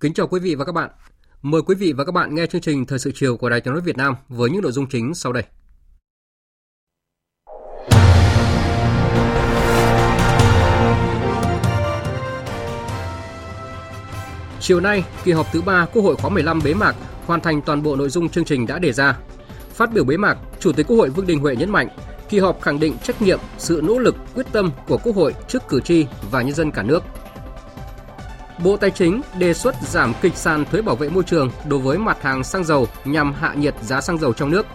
Kính chào quý vị và các bạn. Mời quý vị và các bạn nghe chương trình Thời sự chiều của Đài Tiếng nói Việt Nam với những nội dung chính sau đây. Chiều nay, kỳ họp thứ 3 Quốc hội khóa 15 bế mạc hoàn thành toàn bộ nội dung chương trình đã đề ra. Phát biểu bế mạc, Chủ tịch Quốc hội Vương Đình Huệ nhấn mạnh, kỳ họp khẳng định trách nhiệm, sự nỗ lực, quyết tâm của Quốc hội trước cử tri và nhân dân cả nước – Bộ Tài chính đề xuất giảm kịch sàn thuế bảo vệ môi trường đối với mặt hàng xăng dầu nhằm hạ nhiệt giá xăng dầu trong nước.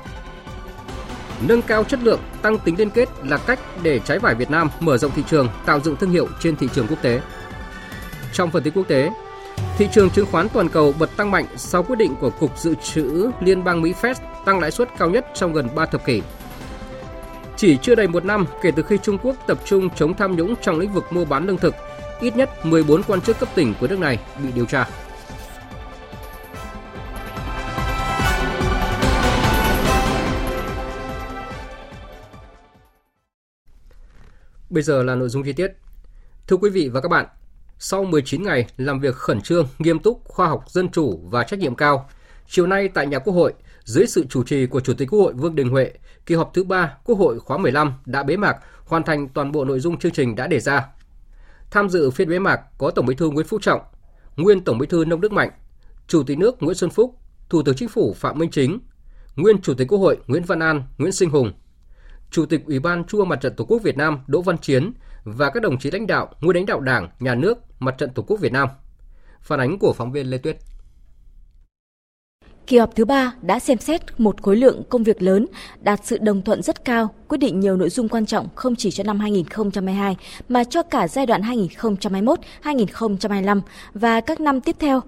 Nâng cao chất lượng, tăng tính liên kết là cách để trái vải Việt Nam mở rộng thị trường, tạo dựng thương hiệu trên thị trường quốc tế. Trong phần tin quốc tế, thị trường chứng khoán toàn cầu bật tăng mạnh sau quyết định của Cục Dự trữ Liên bang Mỹ Fed tăng lãi suất cao nhất trong gần 3 thập kỷ. Chỉ chưa đầy một năm kể từ khi Trung Quốc tập trung chống tham nhũng trong lĩnh vực mua bán lương thực, ít nhất 14 quan chức cấp tỉnh của nước này bị điều tra. Bây giờ là nội dung chi tiết. Thưa quý vị và các bạn, sau 19 ngày làm việc khẩn trương, nghiêm túc, khoa học, dân chủ và trách nhiệm cao, chiều nay tại nhà Quốc hội, dưới sự chủ trì của Chủ tịch Quốc hội Vương Đình Huệ, kỳ họp thứ 3 Quốc hội khóa 15 đã bế mạc, hoàn thành toàn bộ nội dung chương trình đã đề ra. Tham dự phiên bế mạc có Tổng Bí thư Nguyễn Phú Trọng, nguyên Tổng Bí thư Nông Đức Mạnh, Chủ tịch nước Nguyễn Xuân Phúc, Thủ tướng Chính phủ Phạm Minh Chính, nguyên Chủ tịch Quốc hội Nguyễn Văn An, Nguyễn Sinh Hùng, Chủ tịch Ủy ban Trung ương Mặt trận Tổ quốc Việt Nam Đỗ Văn Chiến và các đồng chí lãnh đạo, nguyên lãnh đạo Đảng, Nhà nước, Mặt trận Tổ quốc Việt Nam. Phản ánh của phóng viên Lê Tuyết. Kỳ họp thứ ba đã xem xét một khối lượng công việc lớn, đạt sự đồng thuận rất cao, quyết định nhiều nội dung quan trọng không chỉ cho năm 2022 mà cho cả giai đoạn 2021-2025 và các năm tiếp theo.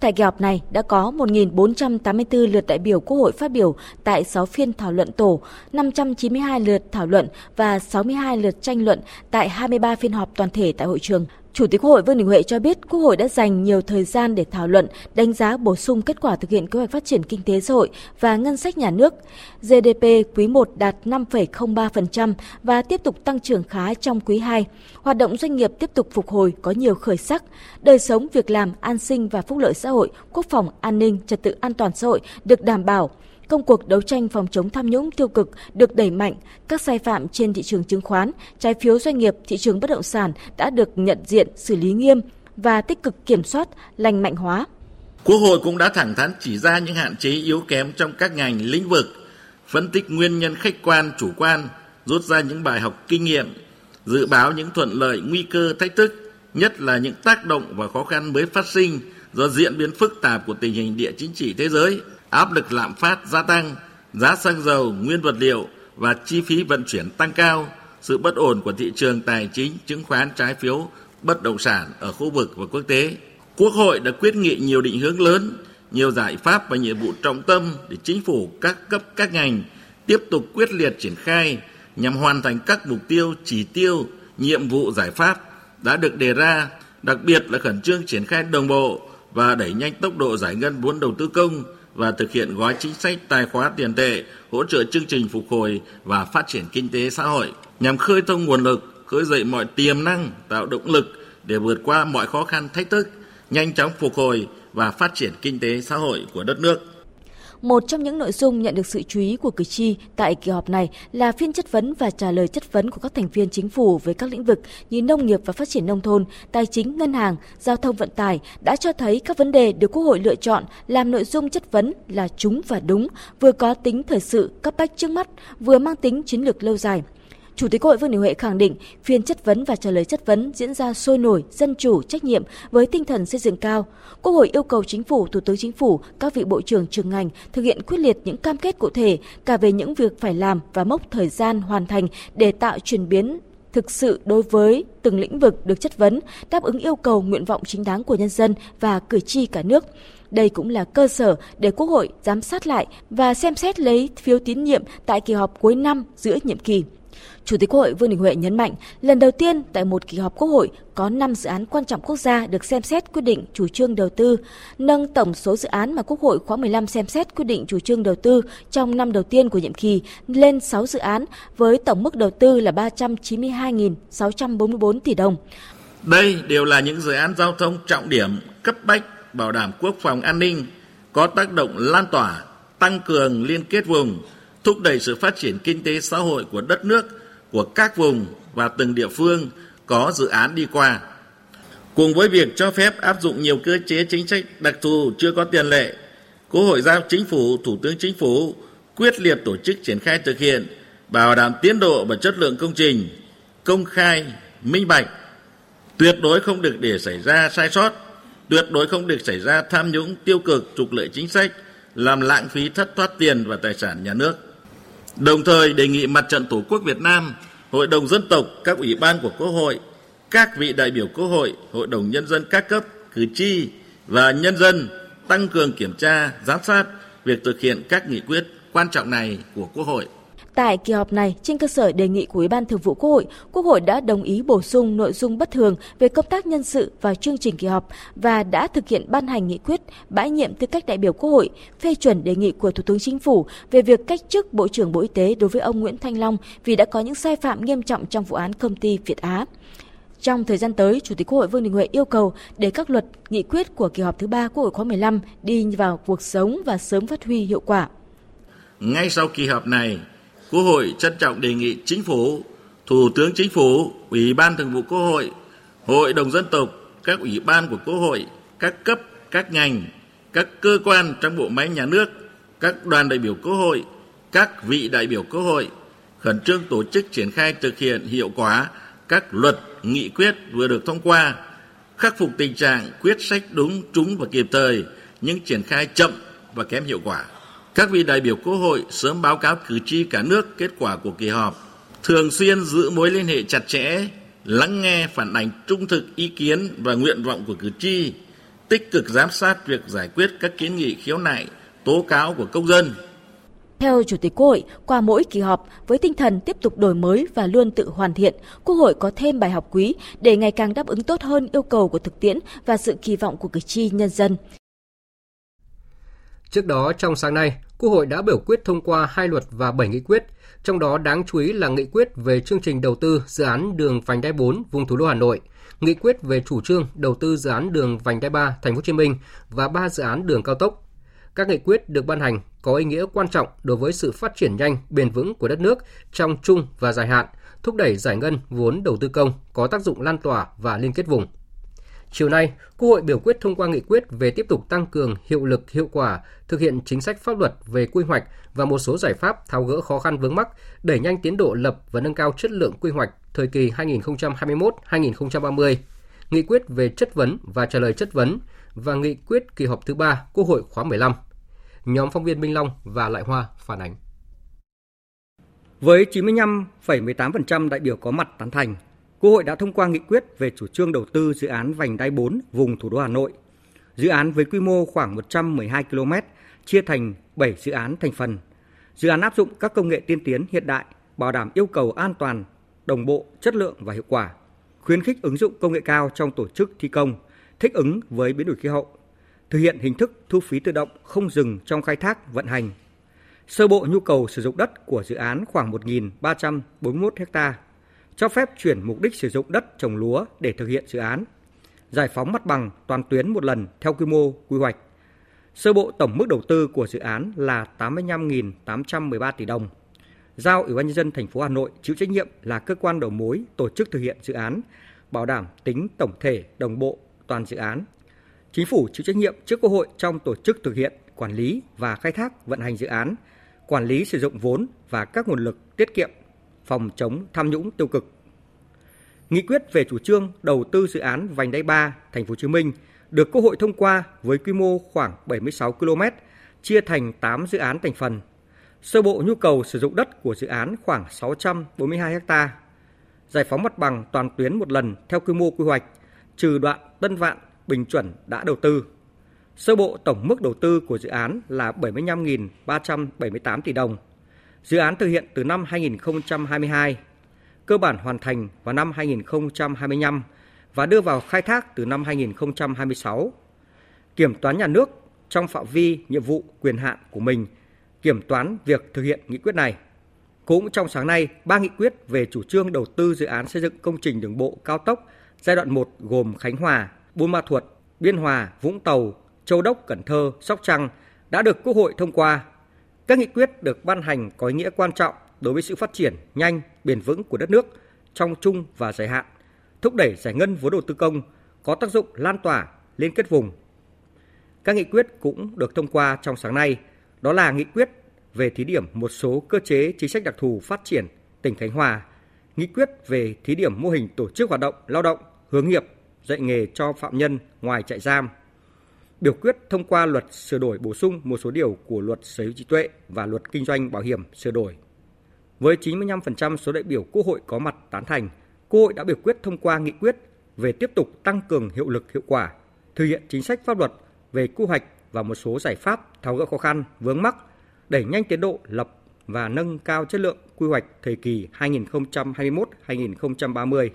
Tại kỳ họp này đã có 1.484 lượt đại biểu Quốc hội phát biểu tại 6 phiên thảo luận tổ, 592 lượt thảo luận và 62 lượt tranh luận tại 23 phiên họp toàn thể tại hội trường. Chủ tịch Quốc hội Vương Đình Huệ cho biết Quốc hội đã dành nhiều thời gian để thảo luận, đánh giá bổ sung kết quả thực hiện kế hoạch phát triển kinh tế xã hội và ngân sách nhà nước. GDP quý 1 đạt 5,03% và tiếp tục tăng trưởng khá trong quý 2. Hoạt động doanh nghiệp tiếp tục phục hồi có nhiều khởi sắc. Đời sống, việc làm, an sinh và phúc lợi xã hội, quốc phòng, an ninh, trật tự an toàn xã hội được đảm bảo công cuộc đấu tranh phòng chống tham nhũng tiêu cực được đẩy mạnh, các sai phạm trên thị trường chứng khoán, trái phiếu doanh nghiệp, thị trường bất động sản đã được nhận diện, xử lý nghiêm và tích cực kiểm soát, lành mạnh hóa. Quốc hội cũng đã thẳng thắn chỉ ra những hạn chế yếu kém trong các ngành lĩnh vực, phân tích nguyên nhân khách quan, chủ quan, rút ra những bài học kinh nghiệm, dự báo những thuận lợi, nguy cơ, thách thức, nhất là những tác động và khó khăn mới phát sinh do diễn biến phức tạp của tình hình địa chính trị thế giới, áp lực lạm phát gia tăng, giá xăng dầu, nguyên vật liệu và chi phí vận chuyển tăng cao, sự bất ổn của thị trường tài chính, chứng khoán, trái phiếu, bất động sản ở khu vực và quốc tế. Quốc hội đã quyết nghị nhiều định hướng lớn, nhiều giải pháp và nhiệm vụ trọng tâm để chính phủ các cấp các ngành tiếp tục quyết liệt triển khai nhằm hoàn thành các mục tiêu, chỉ tiêu, nhiệm vụ giải pháp đã được đề ra, đặc biệt là khẩn trương triển khai đồng bộ và đẩy nhanh tốc độ giải ngân vốn đầu tư công và thực hiện gói chính sách tài khóa tiền tệ hỗ trợ chương trình phục hồi và phát triển kinh tế xã hội nhằm khơi thông nguồn lực, khơi dậy mọi tiềm năng, tạo động lực để vượt qua mọi khó khăn thách thức, nhanh chóng phục hồi và phát triển kinh tế xã hội của đất nước. Một trong những nội dung nhận được sự chú ý của cử tri tại kỳ họp này là phiên chất vấn và trả lời chất vấn của các thành viên chính phủ về các lĩnh vực như nông nghiệp và phát triển nông thôn, tài chính, ngân hàng, giao thông vận tải đã cho thấy các vấn đề được Quốc hội lựa chọn làm nội dung chất vấn là chúng và đúng, vừa có tính thời sự cấp bách trước mắt, vừa mang tính chiến lược lâu dài. Chủ tịch Quốc hội Vương Đình Huệ khẳng định phiên chất vấn và trả lời chất vấn diễn ra sôi nổi, dân chủ, trách nhiệm với tinh thần xây dựng cao. Quốc hội yêu cầu Chính phủ, Thủ tướng Chính phủ, các vị bộ trưởng trường ngành thực hiện quyết liệt những cam kết cụ thể cả về những việc phải làm và mốc thời gian hoàn thành để tạo chuyển biến thực sự đối với từng lĩnh vực được chất vấn, đáp ứng yêu cầu nguyện vọng chính đáng của nhân dân và cử tri cả nước. Đây cũng là cơ sở để Quốc hội giám sát lại và xem xét lấy phiếu tín nhiệm tại kỳ họp cuối năm giữa nhiệm kỳ. Chủ tịch Quốc hội Vương Đình Huệ nhấn mạnh, lần đầu tiên tại một kỳ họp Quốc hội có 5 dự án quan trọng quốc gia được xem xét quyết định chủ trương đầu tư, nâng tổng số dự án mà Quốc hội khóa 15 xem xét quyết định chủ trương đầu tư trong năm đầu tiên của nhiệm kỳ lên 6 dự án với tổng mức đầu tư là 392.644 tỷ đồng. Đây đều là những dự án giao thông trọng điểm, cấp bách, bảo đảm quốc phòng an ninh, có tác động lan tỏa, tăng cường liên kết vùng, thúc đẩy sự phát triển kinh tế xã hội của đất nước của các vùng và từng địa phương có dự án đi qua. Cùng với việc cho phép áp dụng nhiều cơ chế chính sách đặc thù chưa có tiền lệ, Quốc hội giao Chính phủ, Thủ tướng Chính phủ quyết liệt tổ chức triển khai thực hiện, bảo đảm tiến độ và chất lượng công trình, công khai, minh bạch, tuyệt đối không được để xảy ra sai sót, tuyệt đối không được xảy ra tham nhũng tiêu cực trục lợi chính sách, làm lãng phí thất thoát tiền và tài sản nhà nước. Đồng thời đề nghị Mặt trận Tổ quốc Việt Nam, Hội đồng dân tộc, các ủy ban của Quốc hội, các vị đại biểu Quốc hội, Hội đồng nhân dân các cấp, cử tri và nhân dân tăng cường kiểm tra, giám sát việc thực hiện các nghị quyết quan trọng này của Quốc hội. Tại kỳ họp này, trên cơ sở đề nghị của Ủy ban Thường vụ Quốc hội, Quốc hội đã đồng ý bổ sung nội dung bất thường về công tác nhân sự vào chương trình kỳ họp và đã thực hiện ban hành nghị quyết bãi nhiệm tư cách đại biểu Quốc hội, phê chuẩn đề nghị của Thủ tướng Chính phủ về việc cách chức Bộ trưởng Bộ Y tế đối với ông Nguyễn Thanh Long vì đã có những sai phạm nghiêm trọng trong vụ án công ty Việt Á. Trong thời gian tới, Chủ tịch Quốc hội Vương Đình Huệ yêu cầu để các luật, nghị quyết của kỳ họp thứ ba Quốc hội khóa 15 đi vào cuộc sống và sớm phát huy hiệu quả. Ngay sau kỳ họp này, Quốc hội trân trọng đề nghị Chính phủ, Thủ tướng Chính phủ, Ủy ban Thường vụ Quốc hội, Hội đồng dân tộc, các ủy ban của Quốc hội, các cấp, các ngành, các cơ quan trong bộ máy nhà nước, các đoàn đại biểu Quốc hội, các vị đại biểu Quốc hội khẩn trương tổ chức triển khai thực hiện hiệu quả các luật, nghị quyết vừa được thông qua, khắc phục tình trạng quyết sách đúng, trúng và kịp thời, nhưng triển khai chậm và kém hiệu quả. Các vị đại biểu Quốc hội sớm báo cáo cử tri cả nước kết quả của kỳ họp, thường xuyên giữ mối liên hệ chặt chẽ, lắng nghe phản ánh trung thực ý kiến và nguyện vọng của cử tri, tích cực giám sát việc giải quyết các kiến nghị khiếu nại, tố cáo của công dân. Theo Chủ tịch Quốc hội, qua mỗi kỳ họp, với tinh thần tiếp tục đổi mới và luôn tự hoàn thiện, Quốc hội có thêm bài học quý để ngày càng đáp ứng tốt hơn yêu cầu của thực tiễn và sự kỳ vọng của cử tri nhân dân. Trước đó, trong sáng nay, Quốc hội đã biểu quyết thông qua hai luật và 7 nghị quyết, trong đó đáng chú ý là nghị quyết về chương trình đầu tư dự án đường vành đai 4 vùng thủ đô Hà Nội, nghị quyết về chủ trương đầu tư dự án đường vành đai 3 thành phố Hồ Chí Minh và ba dự án đường cao tốc. Các nghị quyết được ban hành có ý nghĩa quan trọng đối với sự phát triển nhanh, bền vững của đất nước trong trung và dài hạn, thúc đẩy giải ngân vốn đầu tư công có tác dụng lan tỏa và liên kết vùng. Chiều nay, Quốc hội biểu quyết thông qua nghị quyết về tiếp tục tăng cường hiệu lực hiệu quả thực hiện chính sách pháp luật về quy hoạch và một số giải pháp tháo gỡ khó khăn vướng mắc, đẩy nhanh tiến độ lập và nâng cao chất lượng quy hoạch thời kỳ 2021-2030, nghị quyết về chất vấn và trả lời chất vấn và nghị quyết kỳ họp thứ ba Quốc hội khóa 15. Nhóm phóng viên Minh Long và Lại Hoa phản ánh. Với 95,18% đại biểu có mặt tán thành, Quốc hội đã thông qua nghị quyết về chủ trương đầu tư dự án vành đai 4 vùng thủ đô Hà Nội. Dự án với quy mô khoảng 112 km, chia thành 7 dự án thành phần. Dự án áp dụng các công nghệ tiên tiến hiện đại, bảo đảm yêu cầu an toàn, đồng bộ, chất lượng và hiệu quả, khuyến khích ứng dụng công nghệ cao trong tổ chức thi công, thích ứng với biến đổi khí hậu, thực hiện hình thức thu phí tự động không dừng trong khai thác vận hành. Sơ bộ nhu cầu sử dụng đất của dự án khoảng 1.341 ha cho phép chuyển mục đích sử dụng đất trồng lúa để thực hiện dự án, giải phóng mặt bằng toàn tuyến một lần theo quy mô quy hoạch. Sơ bộ tổng mức đầu tư của dự án là 85.813 tỷ đồng. Giao Ủy ban nhân dân thành phố Hà Nội chịu trách nhiệm là cơ quan đầu mối tổ chức thực hiện dự án, bảo đảm tính tổng thể đồng bộ toàn dự án. Chính phủ chịu trách nhiệm trước Quốc hội trong tổ chức thực hiện, quản lý và khai thác vận hành dự án, quản lý sử dụng vốn và các nguồn lực tiết kiệm phòng chống tham nhũng tiêu cực. Nghị quyết về chủ trương đầu tư dự án vành đai 3 thành phố Hồ Chí Minh được Quốc hội thông qua với quy mô khoảng 76 km, chia thành 8 dự án thành phần. Sơ bộ nhu cầu sử dụng đất của dự án khoảng 642 ha. Giải phóng mặt bằng toàn tuyến một lần theo quy mô quy hoạch, trừ đoạn Tân Vạn, Bình Chuẩn đã đầu tư. Sơ bộ tổng mức đầu tư của dự án là 75.378 tỷ đồng. Dự án thực hiện từ năm 2022, cơ bản hoàn thành vào năm 2025 và đưa vào khai thác từ năm 2026. Kiểm toán nhà nước trong phạm vi nhiệm vụ quyền hạn của mình kiểm toán việc thực hiện nghị quyết này. Cũng trong sáng nay, ba nghị quyết về chủ trương đầu tư dự án xây dựng công trình đường bộ cao tốc giai đoạn 1 gồm Khánh Hòa, Buôn Ma Thuột, Biên Hòa, Vũng Tàu, Châu Đốc, Cần Thơ, Sóc Trăng đã được Quốc hội thông qua. Các nghị quyết được ban hành có ý nghĩa quan trọng đối với sự phát triển nhanh, bền vững của đất nước trong chung và dài hạn, thúc đẩy giải ngân vốn đầu tư công có tác dụng lan tỏa, liên kết vùng. Các nghị quyết cũng được thông qua trong sáng nay, đó là nghị quyết về thí điểm một số cơ chế chính sách đặc thù phát triển tỉnh Khánh Hòa, nghị quyết về thí điểm mô hình tổ chức hoạt động lao động hướng nghiệp dạy nghề cho phạm nhân ngoài trại giam. Biểu quyết thông qua luật sửa đổi bổ sung một số điều của luật sở hữu trí tuệ và luật kinh doanh bảo hiểm sửa đổi. Với 95% số đại biểu Quốc hội có mặt tán thành, Quốc hội đã biểu quyết thông qua nghị quyết về tiếp tục tăng cường hiệu lực hiệu quả, thực hiện chính sách pháp luật về quy hoạch và một số giải pháp tháo gỡ khó khăn, vướng mắc, đẩy nhanh tiến độ lập và nâng cao chất lượng quy hoạch thời kỳ 2021-2030.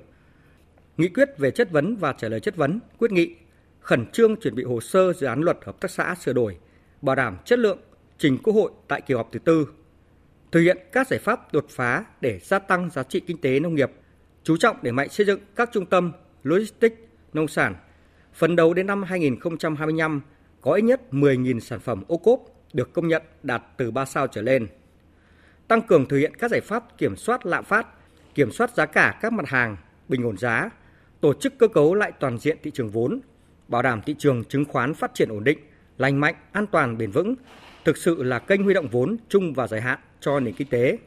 Nghị quyết về chất vấn và trả lời chất vấn, quyết nghị khẩn trương chuẩn bị hồ sơ dự án luật hợp tác xã sửa đổi, bảo đảm chất lượng trình Quốc hội tại kỳ họp thứ tư. Thực hiện các giải pháp đột phá để gia tăng giá trị kinh tế nông nghiệp, chú trọng để mạnh xây dựng các trung tâm logistics nông sản. Phấn đấu đến năm 2025 có ít nhất 10.000 sản phẩm ô cốp được công nhận đạt từ 3 sao trở lên. Tăng cường thực hiện các giải pháp kiểm soát lạm phát, kiểm soát giá cả các mặt hàng, bình ổn giá, tổ chức cơ cấu lại toàn diện thị trường vốn, bảo đảm thị trường chứng khoán phát triển ổn định, lành mạnh, an toàn, bền vững, thực sự là kênh huy động vốn chung và dài hạn cho nền kinh tế.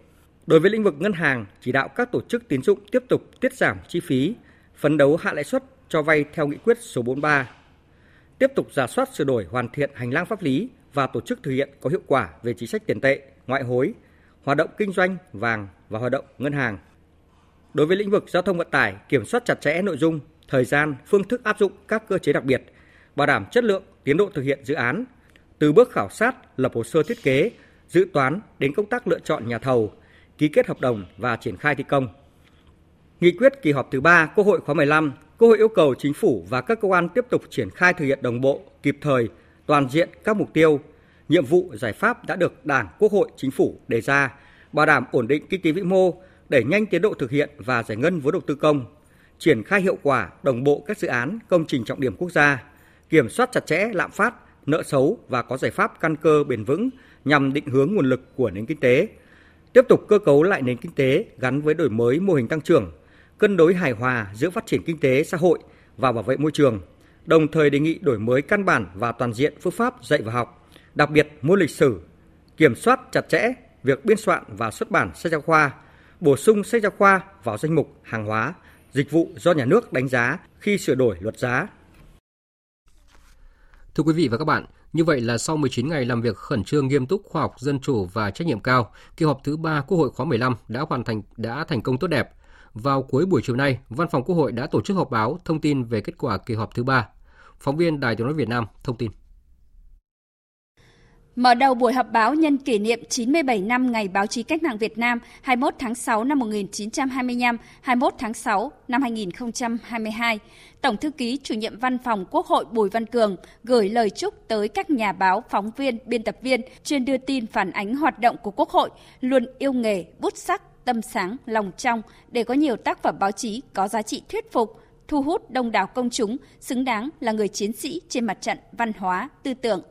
Đối với lĩnh vực ngân hàng, chỉ đạo các tổ chức tín dụng tiếp tục tiết giảm chi phí, phấn đấu hạ lãi suất cho vay theo nghị quyết số 43. Tiếp tục giả soát sửa đổi hoàn thiện hành lang pháp lý và tổ chức thực hiện có hiệu quả về chính sách tiền tệ, ngoại hối, hoạt động kinh doanh, vàng và hoạt động ngân hàng. Đối với lĩnh vực giao thông vận tải, kiểm soát chặt chẽ nội dung, thời gian, phương thức áp dụng các cơ chế đặc biệt, bảo đảm chất lượng, tiến độ thực hiện dự án, từ bước khảo sát, lập hồ sơ thiết kế, dự toán đến công tác lựa chọn nhà thầu, ký kết hợp đồng và triển khai thi công. Nghị quyết kỳ họp thứ 3 Quốc hội khóa 15, Quốc hội yêu cầu chính phủ và các cơ quan tiếp tục triển khai thực hiện đồng bộ, kịp thời, toàn diện các mục tiêu, nhiệm vụ giải pháp đã được Đảng, Quốc hội, Chính phủ đề ra, bảo đảm ổn định kinh tế vĩ mô, đẩy nhanh tiến độ thực hiện và giải ngân vốn đầu tư công, triển khai hiệu quả đồng bộ các dự án, công trình trọng điểm quốc gia, kiểm soát chặt chẽ lạm phát, nợ xấu và có giải pháp căn cơ bền vững nhằm định hướng nguồn lực của nền kinh tế. Tiếp tục cơ cấu lại nền kinh tế gắn với đổi mới mô hình tăng trưởng, cân đối hài hòa giữa phát triển kinh tế xã hội và bảo vệ môi trường, đồng thời đề nghị đổi mới căn bản và toàn diện phương pháp dạy và học, đặc biệt môn lịch sử, kiểm soát chặt chẽ việc biên soạn và xuất bản sách giáo khoa, bổ sung sách giáo khoa vào danh mục hàng hóa, dịch vụ do nhà nước đánh giá khi sửa đổi luật giá. Thưa quý vị và các bạn, như vậy là sau 19 ngày làm việc khẩn trương nghiêm túc khoa học dân chủ và trách nhiệm cao, kỳ họp thứ 3 Quốc hội khóa 15 đã hoàn thành đã thành công tốt đẹp. Vào cuối buổi chiều nay, Văn phòng Quốc hội đã tổ chức họp báo thông tin về kết quả kỳ họp thứ 3. Phóng viên Đài Tiếng nói Việt Nam thông tin. Mở đầu buổi họp báo nhân kỷ niệm 97 năm Ngày Báo chí Cách mạng Việt Nam 21 tháng 6 năm 1925, 21 tháng 6 năm 2022, Tổng thư ký chủ nhiệm văn phòng Quốc hội Bùi Văn Cường gửi lời chúc tới các nhà báo, phóng viên, biên tập viên chuyên đưa tin phản ánh hoạt động của Quốc hội, luôn yêu nghề, bút sắc, tâm sáng, lòng trong để có nhiều tác phẩm báo chí có giá trị thuyết phục, thu hút đông đảo công chúng, xứng đáng là người chiến sĩ trên mặt trận văn hóa, tư tưởng,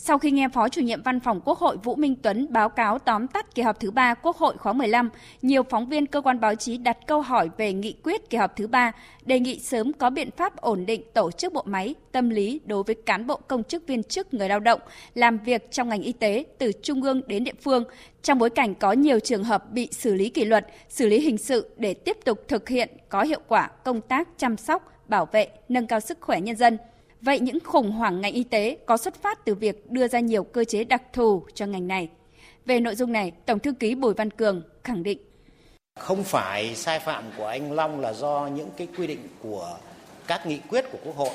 sau khi nghe Phó chủ nhiệm Văn phòng Quốc hội Vũ Minh Tuấn báo cáo tóm tắt kỳ họp thứ ba Quốc hội khóa 15, nhiều phóng viên cơ quan báo chí đặt câu hỏi về nghị quyết kỳ họp thứ ba, đề nghị sớm có biện pháp ổn định tổ chức bộ máy, tâm lý đối với cán bộ công chức viên chức người lao động làm việc trong ngành y tế từ trung ương đến địa phương, trong bối cảnh có nhiều trường hợp bị xử lý kỷ luật, xử lý hình sự để tiếp tục thực hiện có hiệu quả công tác chăm sóc, bảo vệ, nâng cao sức khỏe nhân dân – Vậy những khủng hoảng ngành y tế có xuất phát từ việc đưa ra nhiều cơ chế đặc thù cho ngành này. Về nội dung này, Tổng thư ký Bùi Văn Cường khẳng định. Không phải sai phạm của anh Long là do những cái quy định của các nghị quyết của Quốc hội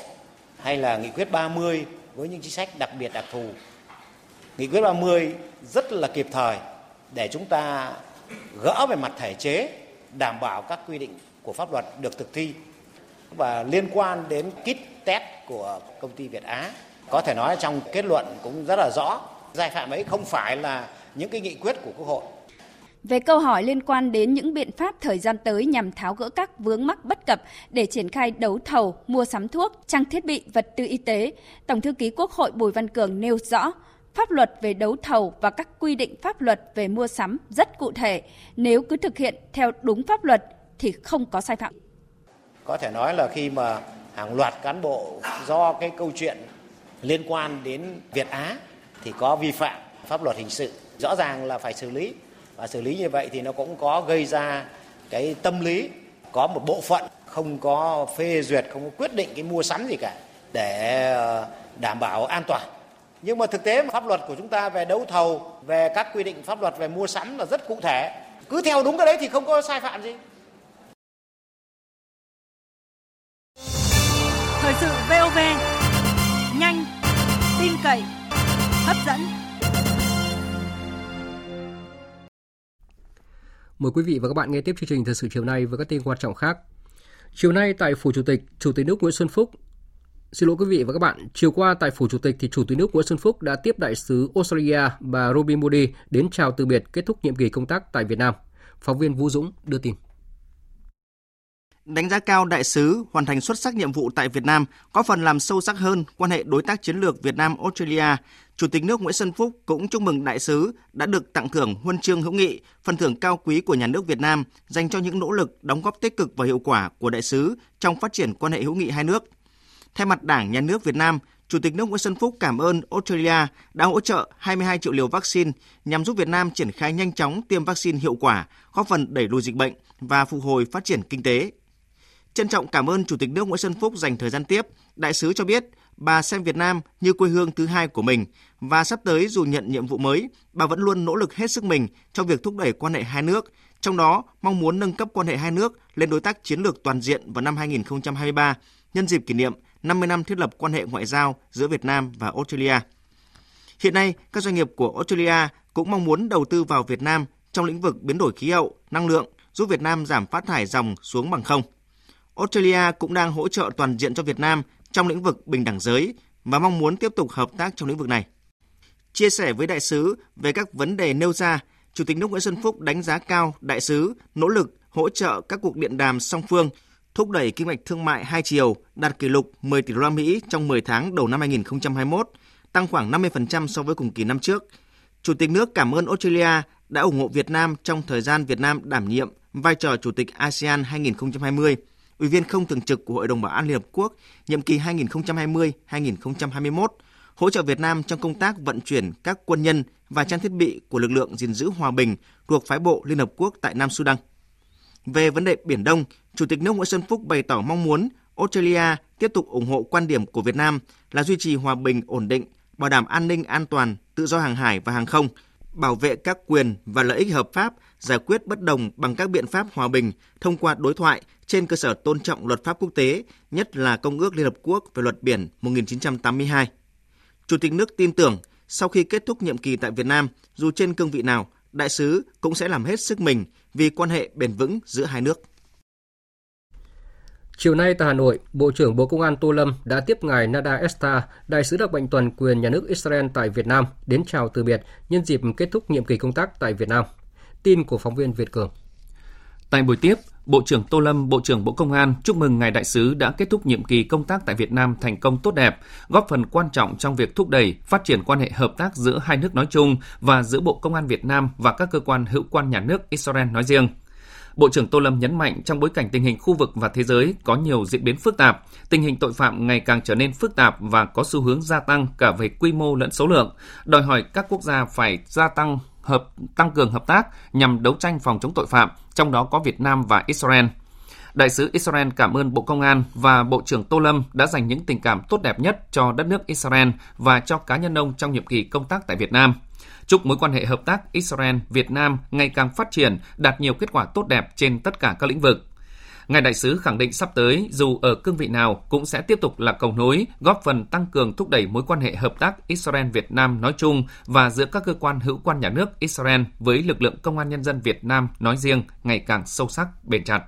hay là nghị quyết 30 với những chính sách đặc biệt đặc thù. Nghị quyết 30 rất là kịp thời để chúng ta gỡ về mặt thể chế, đảm bảo các quy định của pháp luật được thực thi và liên quan đến kit test của công ty Việt Á. Có thể nói trong kết luận cũng rất là rõ, sai phạm ấy không phải là những cái nghị quyết của Quốc hội. Về câu hỏi liên quan đến những biện pháp thời gian tới nhằm tháo gỡ các vướng mắc bất cập để triển khai đấu thầu, mua sắm thuốc, trang thiết bị, vật tư y tế, Tổng thư ký Quốc hội Bùi Văn Cường nêu rõ, pháp luật về đấu thầu và các quy định pháp luật về mua sắm rất cụ thể. Nếu cứ thực hiện theo đúng pháp luật thì không có sai phạm. Có thể nói là khi mà hàng loạt cán bộ do cái câu chuyện liên quan đến Việt Á thì có vi phạm pháp luật hình sự, rõ ràng là phải xử lý. Và xử lý như vậy thì nó cũng có gây ra cái tâm lý, có một bộ phận không có phê duyệt, không có quyết định cái mua sắm gì cả để ờ, đảm bảo an toàn. Nhưng mà thực tế pháp luật của chúng ta về đấu thầu, về các quy định pháp luật về mua sắm là rất cụ thể. Cứ theo đúng cái đấy thì không có sai phạm gì. Thời sự VOV nhanh, tin cậy, hấp dẫn. Mời quý vị và các bạn nghe tiếp chương trình thời sự chiều nay với các tin quan trọng khác. Chiều nay tại phủ Chủ tịch, Chủ tịch nước Nguyễn Xuân Phúc Xin lỗi quý vị và các bạn, chiều qua tại phủ Chủ tịch thì Chủ tịch nước Nguyễn Xuân Phúc đã tiếp đại sứ Australia bà Robin Moody đến chào từ biệt kết thúc nhiệm kỳ công tác tại Việt Nam. Phóng viên Vũ Dũng đưa tin. Đánh giá cao đại sứ hoàn thành xuất sắc nhiệm vụ tại Việt Nam, có phần làm sâu sắc hơn quan hệ đối tác chiến lược Việt Nam Australia. Chủ tịch nước Nguyễn Xuân Phúc cũng chúc mừng đại sứ đã được tặng thưởng huân chương hữu nghị, phần thưởng cao quý của nhà nước Việt Nam dành cho những nỗ lực đóng góp tích cực và hiệu quả của đại sứ trong phát triển quan hệ hữu nghị hai nước. Thay mặt Đảng, Nhà nước Việt Nam, Chủ tịch nước Nguyễn Xuân Phúc cảm ơn Australia đã hỗ trợ 22 triệu liều vaccine nhằm giúp Việt Nam triển khai nhanh chóng tiêm vaccine hiệu quả, góp phần đẩy lùi dịch bệnh và phục hồi phát triển kinh tế, Trân trọng cảm ơn Chủ tịch nước Nguyễn Xuân Phúc dành thời gian tiếp. Đại sứ cho biết bà xem Việt Nam như quê hương thứ hai của mình và sắp tới dù nhận nhiệm vụ mới, bà vẫn luôn nỗ lực hết sức mình trong việc thúc đẩy quan hệ hai nước, trong đó mong muốn nâng cấp quan hệ hai nước lên đối tác chiến lược toàn diện vào năm 2023 nhân dịp kỷ niệm 50 năm thiết lập quan hệ ngoại giao giữa Việt Nam và Australia. Hiện nay, các doanh nghiệp của Australia cũng mong muốn đầu tư vào Việt Nam trong lĩnh vực biến đổi khí hậu, năng lượng, giúp Việt Nam giảm phát thải dòng xuống bằng không. Australia cũng đang hỗ trợ toàn diện cho Việt Nam trong lĩnh vực bình đẳng giới và mong muốn tiếp tục hợp tác trong lĩnh vực này. Chia sẻ với đại sứ về các vấn đề nêu ra, Chủ tịch nước Nguyễn Xuân Phúc đánh giá cao đại sứ nỗ lực hỗ trợ các cuộc điện đàm song phương, thúc đẩy kinh mạch thương mại hai chiều đạt kỷ lục 10 tỷ đô la Mỹ trong 10 tháng đầu năm 2021, tăng khoảng 50% so với cùng kỳ năm trước. Chủ tịch nước cảm ơn Australia đã ủng hộ Việt Nam trong thời gian Việt Nam đảm nhiệm vai trò Chủ tịch ASEAN 2020 Ủy viên không thường trực của Hội đồng Bảo an Liên Hợp Quốc nhiệm kỳ 2020-2021, hỗ trợ Việt Nam trong công tác vận chuyển các quân nhân và trang thiết bị của lực lượng gìn giữ hòa bình thuộc phái bộ Liên Hợp Quốc tại Nam Sudan. Về vấn đề Biển Đông, Chủ tịch nước Nguyễn Xuân Phúc bày tỏ mong muốn Australia tiếp tục ủng hộ quan điểm của Việt Nam là duy trì hòa bình, ổn định, bảo đảm an ninh an toàn, tự do hàng hải và hàng không, bảo vệ các quyền và lợi ích hợp pháp, giải quyết bất đồng bằng các biện pháp hòa bình thông qua đối thoại trên cơ sở tôn trọng luật pháp quốc tế, nhất là Công ước Liên Hợp Quốc về luật biển 1982. Chủ tịch nước tin tưởng sau khi kết thúc nhiệm kỳ tại Việt Nam, dù trên cương vị nào, đại sứ cũng sẽ làm hết sức mình vì quan hệ bền vững giữa hai nước. Chiều nay tại Hà Nội, Bộ trưởng Bộ Công an Tô Lâm đã tiếp ngài Nada Esta, đại sứ đặc mệnh toàn quyền nhà nước Israel tại Việt Nam, đến chào từ biệt nhân dịp kết thúc nhiệm kỳ công tác tại Việt Nam. Tin của phóng viên Việt Cường. Tại buổi tiếp, Bộ trưởng Tô Lâm, Bộ trưởng Bộ Công an chúc mừng ngài đại sứ đã kết thúc nhiệm kỳ công tác tại Việt Nam thành công tốt đẹp, góp phần quan trọng trong việc thúc đẩy phát triển quan hệ hợp tác giữa hai nước nói chung và giữa Bộ Công an Việt Nam và các cơ quan hữu quan nhà nước Israel nói riêng. Bộ trưởng Tô Lâm nhấn mạnh trong bối cảnh tình hình khu vực và thế giới có nhiều diễn biến phức tạp, tình hình tội phạm ngày càng trở nên phức tạp và có xu hướng gia tăng cả về quy mô lẫn số lượng, đòi hỏi các quốc gia phải gia tăng hợp tăng cường hợp tác nhằm đấu tranh phòng chống tội phạm, trong đó có Việt Nam và Israel. Đại sứ Israel cảm ơn Bộ Công an và Bộ trưởng Tô Lâm đã dành những tình cảm tốt đẹp nhất cho đất nước Israel và cho cá nhân ông trong nhiệm kỳ công tác tại Việt Nam. Chúc mối quan hệ hợp tác Israel-Việt Nam ngày càng phát triển, đạt nhiều kết quả tốt đẹp trên tất cả các lĩnh vực. Ngài đại sứ khẳng định sắp tới, dù ở cương vị nào, cũng sẽ tiếp tục là cầu nối, góp phần tăng cường thúc đẩy mối quan hệ hợp tác Israel-Việt Nam nói chung và giữa các cơ quan hữu quan nhà nước Israel với lực lượng công an nhân dân Việt Nam nói riêng ngày càng sâu sắc, bền chặt.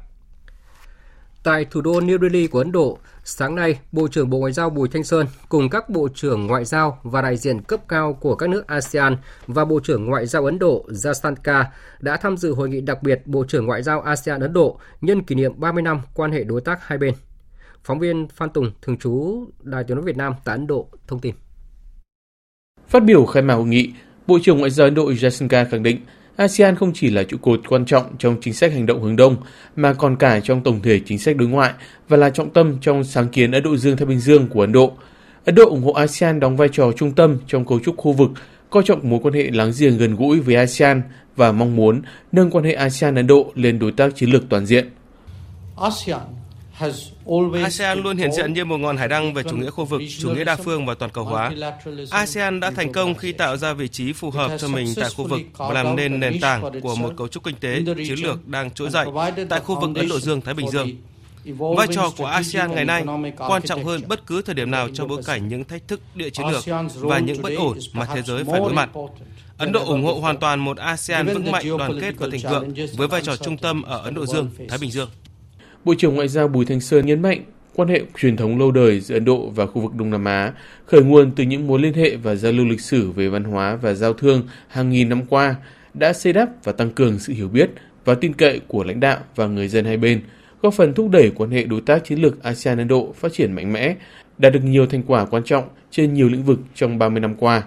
Tại thủ đô New Delhi của Ấn Độ, sáng nay, Bộ trưởng Bộ Ngoại giao Bùi Thanh Sơn cùng các Bộ trưởng Ngoại giao và đại diện cấp cao của các nước ASEAN và Bộ trưởng Ngoại giao Ấn Độ Jasanka đã tham dự hội nghị đặc biệt Bộ trưởng Ngoại giao ASEAN Ấn Độ nhân kỷ niệm 30 năm quan hệ đối tác hai bên. Phóng viên Phan Tùng, thường trú Đài tiếng nói Việt Nam tại Ấn Độ, thông tin. Phát biểu khai mạc hội nghị, Bộ trưởng Ngoại giao Ấn Độ Jasanka khẳng định ASEAN không chỉ là trụ cột quan trọng trong chính sách hành động hướng Đông, mà còn cả trong tổng thể chính sách đối ngoại và là trọng tâm trong sáng kiến Ấn Độ Dương-Thái Bình Dương của Ấn Độ. Ấn Độ ủng hộ ASEAN đóng vai trò trung tâm trong cấu trúc khu vực, coi trọng mối quan hệ láng giềng gần gũi với ASEAN và mong muốn nâng quan hệ ASEAN-Ấn Độ lên đối tác chiến lược toàn diện. ASEAN ASEAN luôn hiện diện như một ngọn hải đăng về chủ nghĩa khu vực, chủ nghĩa đa phương và toàn cầu hóa. ASEAN đã thành công khi tạo ra vị trí phù hợp cho mình tại khu vực và làm nên nền tảng của một cấu trúc kinh tế chiến lược đang trỗi dậy tại khu vực Ấn Độ Dương-Thái Bình Dương. Vai trò của ASEAN ngày nay quan trọng hơn bất cứ thời điểm nào trong bối cảnh những thách thức địa chiến lược và những bất ổn mà thế giới phải đối mặt. Ấn Độ ủng hộ hoàn toàn một ASEAN vững mạnh, đoàn kết và thịnh vượng với vai trò trung tâm ở Ấn Độ Dương, Thái Bình Dương. Bộ trưởng Ngoại giao Bùi Thanh Sơn nhấn mạnh quan hệ truyền thống lâu đời giữa Ấn Độ và khu vực Đông Nam Á khởi nguồn từ những mối liên hệ và giao lưu lịch sử về văn hóa và giao thương hàng nghìn năm qua đã xây đắp và tăng cường sự hiểu biết và tin cậy của lãnh đạo và người dân hai bên, góp phần thúc đẩy quan hệ đối tác chiến lược ASEAN-Ấn Độ phát triển mạnh mẽ, đạt được nhiều thành quả quan trọng trên nhiều lĩnh vực trong 30 năm qua.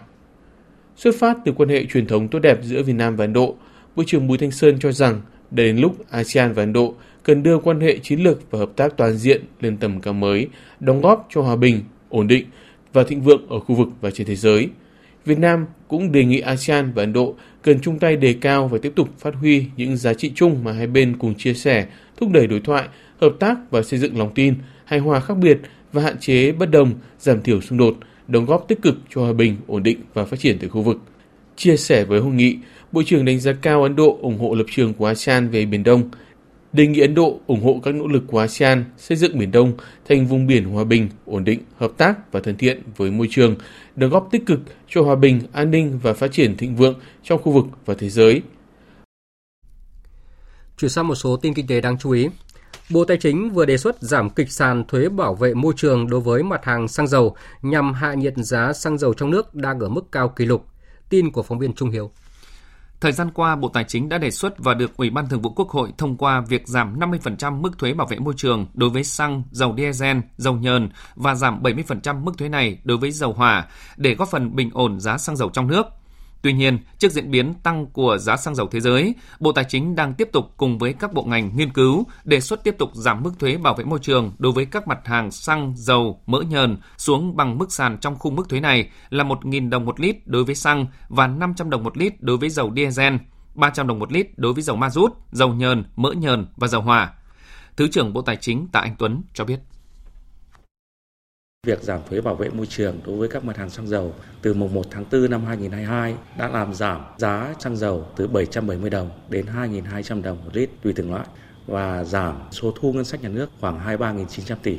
Xuất phát từ quan hệ truyền thống tốt đẹp giữa Việt Nam và Ấn Độ, Bộ trưởng Bùi Thanh Sơn cho rằng đến lúc ASEAN và Ấn Độ cần đưa quan hệ chiến lược và hợp tác toàn diện lên tầm cao mới, đóng góp cho hòa bình, ổn định và thịnh vượng ở khu vực và trên thế giới. Việt Nam cũng đề nghị ASEAN và Ấn Độ cần chung tay đề cao và tiếp tục phát huy những giá trị chung mà hai bên cùng chia sẻ, thúc đẩy đối thoại, hợp tác và xây dựng lòng tin, hài hòa khác biệt và hạn chế bất đồng, giảm thiểu xung đột, đóng góp tích cực cho hòa bình, ổn định và phát triển tại khu vực. Chia sẻ với hội nghị, Bộ trưởng đánh giá cao Ấn Độ ủng hộ lập trường của ASEAN về Biển Đông, đề nghị Ấn Độ ủng hộ các nỗ lực của ASEAN xây dựng Biển Đông thành vùng biển hòa bình, ổn định, hợp tác và thân thiện với môi trường, đóng góp tích cực cho hòa bình, an ninh và phát triển thịnh vượng trong khu vực và thế giới. Chuyển sang một số tin kinh tế đáng chú ý. Bộ Tài chính vừa đề xuất giảm kịch sàn thuế bảo vệ môi trường đối với mặt hàng xăng dầu nhằm hạ nhiệt giá xăng dầu trong nước đang ở mức cao kỷ lục. Tin của phóng viên Trung Hiếu. Thời gian qua, Bộ Tài chính đã đề xuất và được Ủy ban Thường vụ Quốc hội thông qua việc giảm 50% mức thuế bảo vệ môi trường đối với xăng, dầu diesel, dầu nhờn và giảm 70% mức thuế này đối với dầu hỏa để góp phần bình ổn giá xăng dầu trong nước. Tuy nhiên, trước diễn biến tăng của giá xăng dầu thế giới, Bộ Tài chính đang tiếp tục cùng với các bộ ngành nghiên cứu đề xuất tiếp tục giảm mức thuế bảo vệ môi trường đối với các mặt hàng xăng, dầu, mỡ nhờn xuống bằng mức sàn trong khung mức thuế này là 1.000 đồng một lít đối với xăng và 500 đồng một lít đối với dầu diesel, 300 đồng một lít đối với dầu ma rút, dầu nhờn, mỡ nhờn và dầu hỏa. Thứ trưởng Bộ Tài chính Tạ Anh Tuấn cho biết. Việc giảm thuế bảo vệ môi trường đối với các mặt hàng xăng dầu từ mùng 1 tháng 4 năm 2022 đã làm giảm giá xăng dầu từ 770 đồng đến 2.200 đồng một lít tùy từng loại và giảm số thu ngân sách nhà nước khoảng 23.900 tỷ.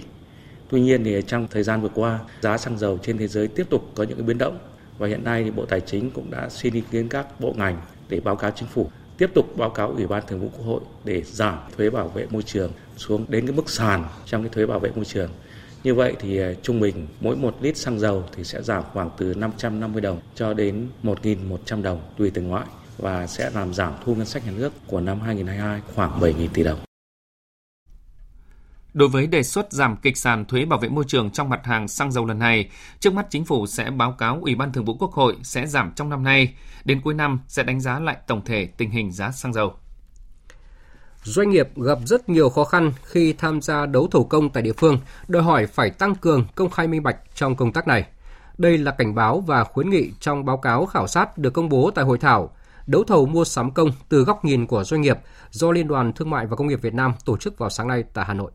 Tuy nhiên thì trong thời gian vừa qua, giá xăng dầu trên thế giới tiếp tục có những biến động và hiện nay thì Bộ Tài chính cũng đã xin ý kiến các bộ ngành để báo cáo chính phủ tiếp tục báo cáo Ủy ban Thường vụ Quốc hội để giảm thuế bảo vệ môi trường xuống đến cái mức sàn trong cái thuế bảo vệ môi trường như vậy thì à, trung bình mỗi một lít xăng dầu thì sẽ giảm khoảng từ 550 đồng cho đến 1.100 đồng tùy từng loại và sẽ làm giảm thu ngân sách nhà nước của năm 2022 khoảng 7.000 tỷ đồng. Đối với đề xuất giảm kịch sàn thuế bảo vệ môi trường trong mặt hàng xăng dầu lần này, trước mắt chính phủ sẽ báo cáo Ủy ban Thường vụ Quốc hội sẽ giảm trong năm nay, đến cuối năm sẽ đánh giá lại tổng thể tình hình giá xăng dầu. Doanh nghiệp gặp rất nhiều khó khăn khi tham gia đấu thầu công tại địa phương, đòi hỏi phải tăng cường công khai minh bạch trong công tác này. Đây là cảnh báo và khuyến nghị trong báo cáo khảo sát được công bố tại hội thảo đấu thầu mua sắm công từ góc nhìn của doanh nghiệp do Liên đoàn Thương mại và Công nghiệp Việt Nam tổ chức vào sáng nay tại Hà Nội.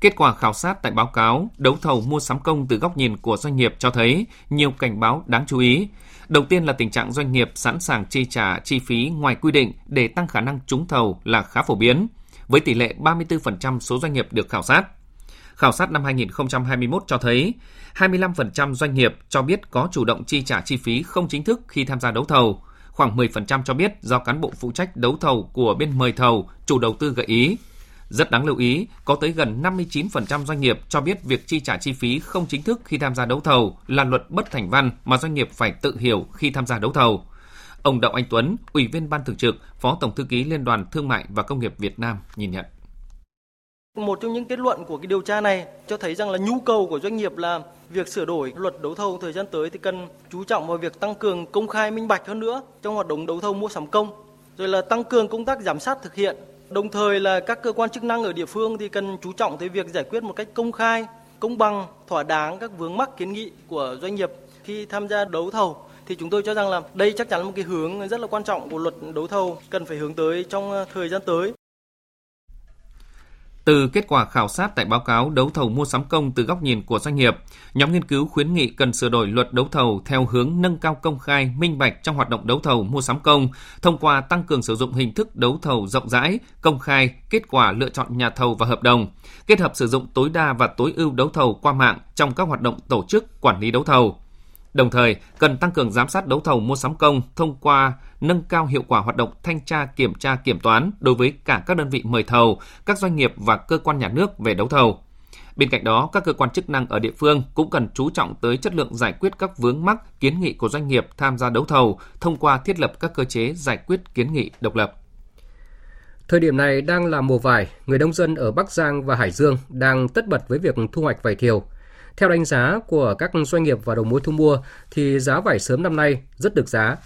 Kết quả khảo sát tại báo cáo đấu thầu mua sắm công từ góc nhìn của doanh nghiệp cho thấy nhiều cảnh báo đáng chú ý. Đầu tiên là tình trạng doanh nghiệp sẵn sàng chi trả chi phí ngoài quy định để tăng khả năng trúng thầu là khá phổ biến, với tỷ lệ 34% số doanh nghiệp được khảo sát. Khảo sát năm 2021 cho thấy 25% doanh nghiệp cho biết có chủ động chi trả chi phí không chính thức khi tham gia đấu thầu, khoảng 10% cho biết do cán bộ phụ trách đấu thầu của bên mời thầu, chủ đầu tư gợi ý, rất đáng lưu ý, có tới gần 59% doanh nghiệp cho biết việc chi trả chi phí không chính thức khi tham gia đấu thầu là luật bất thành văn mà doanh nghiệp phải tự hiểu khi tham gia đấu thầu. Ông Đậu Anh Tuấn, Ủy viên Ban Thường trực, Phó Tổng Thư ký Liên đoàn Thương mại và Công nghiệp Việt Nam nhìn nhận. Một trong những kết luận của cái điều tra này cho thấy rằng là nhu cầu của doanh nghiệp là việc sửa đổi luật đấu thầu thời gian tới thì cần chú trọng vào việc tăng cường công khai minh bạch hơn nữa trong hoạt động đấu thầu mua sắm công, rồi là tăng cường công tác giám sát thực hiện Đồng thời là các cơ quan chức năng ở địa phương thì cần chú trọng tới việc giải quyết một cách công khai, công bằng, thỏa đáng các vướng mắc kiến nghị của doanh nghiệp khi tham gia đấu thầu thì chúng tôi cho rằng là đây chắc chắn là một cái hướng rất là quan trọng của luật đấu thầu cần phải hướng tới trong ờ, thời gian tới. Từ kết quả khảo sát tại báo cáo đấu thầu mua sắm công từ góc nhìn của doanh nghiệp, nhóm nghiên cứu khuyến nghị cần sửa đổi luật đấu thầu theo hướng nâng cao công khai, minh bạch trong hoạt động đấu thầu mua sắm công, thông qua tăng cường sử dụng hình thức đấu thầu rộng rãi, công khai, kết quả lựa chọn nhà thầu và hợp đồng, kết hợp sử dụng tối đa và tối ưu đấu thầu qua mạng trong các hoạt động tổ chức quản lý đấu thầu. Đồng thời, cần tăng cường giám sát đấu thầu mua sắm công thông qua nâng cao hiệu quả hoạt động thanh tra kiểm tra kiểm toán đối với cả các đơn vị mời thầu, các doanh nghiệp và cơ quan nhà nước về đấu thầu. Bên cạnh đó, các cơ quan chức năng ở địa phương cũng cần chú trọng tới chất lượng giải quyết các vướng mắc, kiến nghị của doanh nghiệp tham gia đấu thầu thông qua thiết lập các cơ chế giải quyết kiến nghị độc lập. Thời điểm này đang là mùa vải, người nông dân ở Bắc Giang và Hải Dương đang tất bật với việc thu hoạch vải thiều. Theo đánh giá của các doanh nghiệp và đầu mối thu mua thì giá vải sớm năm nay rất được giá.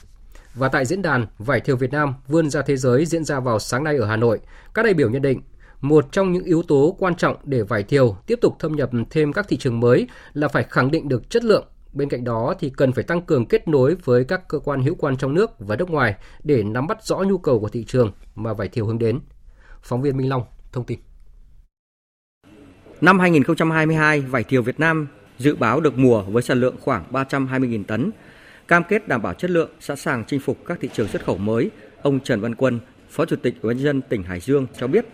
Và tại diễn đàn Vải thiều Việt Nam vươn ra thế giới diễn ra vào sáng nay ở Hà Nội, các đại biểu nhận định một trong những yếu tố quan trọng để vải thiều tiếp tục thâm nhập thêm các thị trường mới là phải khẳng định được chất lượng. Bên cạnh đó thì cần phải tăng cường kết nối với các cơ quan hữu quan trong nước và nước ngoài để nắm bắt rõ nhu cầu của thị trường mà vải thiều hướng đến. Phóng viên Minh Long thông tin. Năm 2022, vải thiều Việt Nam dự báo được mùa với sản lượng khoảng 320.000 tấn, cam kết đảm bảo chất lượng, sẵn sàng chinh phục các thị trường xuất khẩu mới. Ông Trần Văn Quân, Phó Chủ tịch Ủy ban dân tỉnh Hải Dương cho biết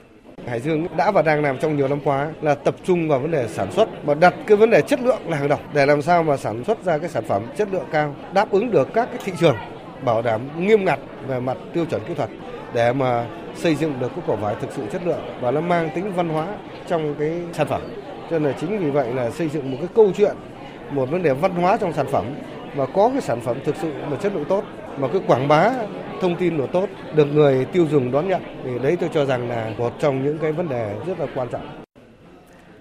Hải Dương đã và đang làm trong nhiều năm qua là tập trung vào vấn đề sản xuất và đặt cái vấn đề chất lượng là hàng đầu để làm sao mà sản xuất ra cái sản phẩm chất lượng cao đáp ứng được các cái thị trường bảo đảm nghiêm ngặt về mặt tiêu chuẩn kỹ thuật để mà xây dựng được cái quả vải thực sự chất lượng và nó mang tính văn hóa trong cái sản phẩm. Cho nên là chính vì vậy là xây dựng một cái câu chuyện, một vấn đề văn hóa trong sản phẩm và có cái sản phẩm thực sự mà chất lượng tốt mà cái quảng bá thông tin nó tốt được người tiêu dùng đón nhận thì đấy tôi cho rằng là một trong những cái vấn đề rất là quan trọng.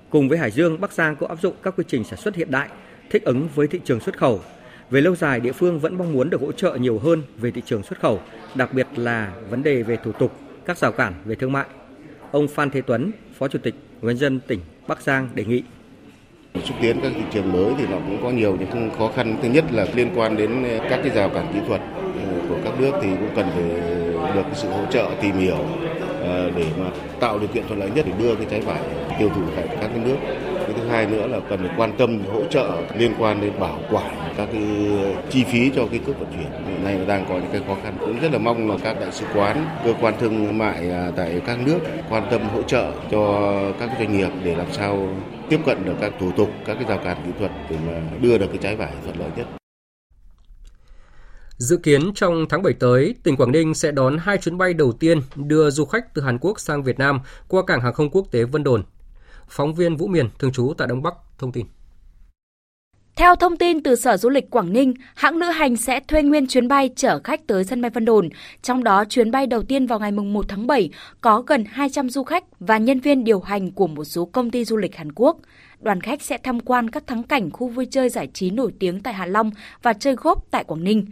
Cùng với Hải Dương, Bắc Giang cũng áp dụng các quy trình sản xuất hiện đại, thích ứng với thị trường xuất khẩu. Về lâu dài, địa phương vẫn mong muốn được hỗ trợ nhiều hơn về thị trường xuất khẩu, đặc biệt là vấn đề về thủ tục, các rào cản về thương mại. Ông Phan Thế Tuấn, Phó Chủ tịch Ủy ban dân tỉnh Bắc Giang đề nghị. Xúc tiến các thị trường mới thì nó cũng có nhiều những khó khăn. Thứ nhất là liên quan đến các cái rào cản kỹ thuật ừ, của các nước thì cũng cần phải được sự hỗ trợ tìm hiểu ờ, để mà tạo điều kiện thuận lợi nhất để đưa cái trái vải tiêu thụ tại các cái nước cái thứ hai nữa là cần phải quan tâm hỗ trợ liên quan đến bảo quản các cái chi phí cho cái cước vận chuyển. Hiện nay đang có những cái khó khăn. Cũng rất là mong là các đại sứ quán cơ quan thương mại à, tại các nước quan tâm hỗ trợ cho các doanh nghiệp để làm sao tiếp cận được các thủ tục các cái rào cản kỹ thuật để mà đưa được cái trái vải thuận lợi nhất. Dự kiến trong tháng 7 tới, tỉnh Quảng Ninh sẽ đón hai chuyến bay đầu tiên đưa du khách từ Hàn Quốc sang Việt Nam qua cảng hàng không quốc tế Vân Đồn. Phóng viên Vũ Miền, thường trú tại Đông Bắc, thông tin. Theo thông tin từ Sở Du lịch Quảng Ninh, hãng lữ hành sẽ thuê nguyên chuyến bay chở khách tới sân bay Vân Đồn. Trong đó, chuyến bay đầu tiên vào ngày 1 tháng 7 có gần 200 du khách và nhân viên điều hành của một số công ty du lịch Hàn Quốc. Đoàn khách sẽ tham quan các thắng cảnh khu vui chơi giải trí nổi tiếng tại Hạ Long và chơi góp tại Quảng Ninh.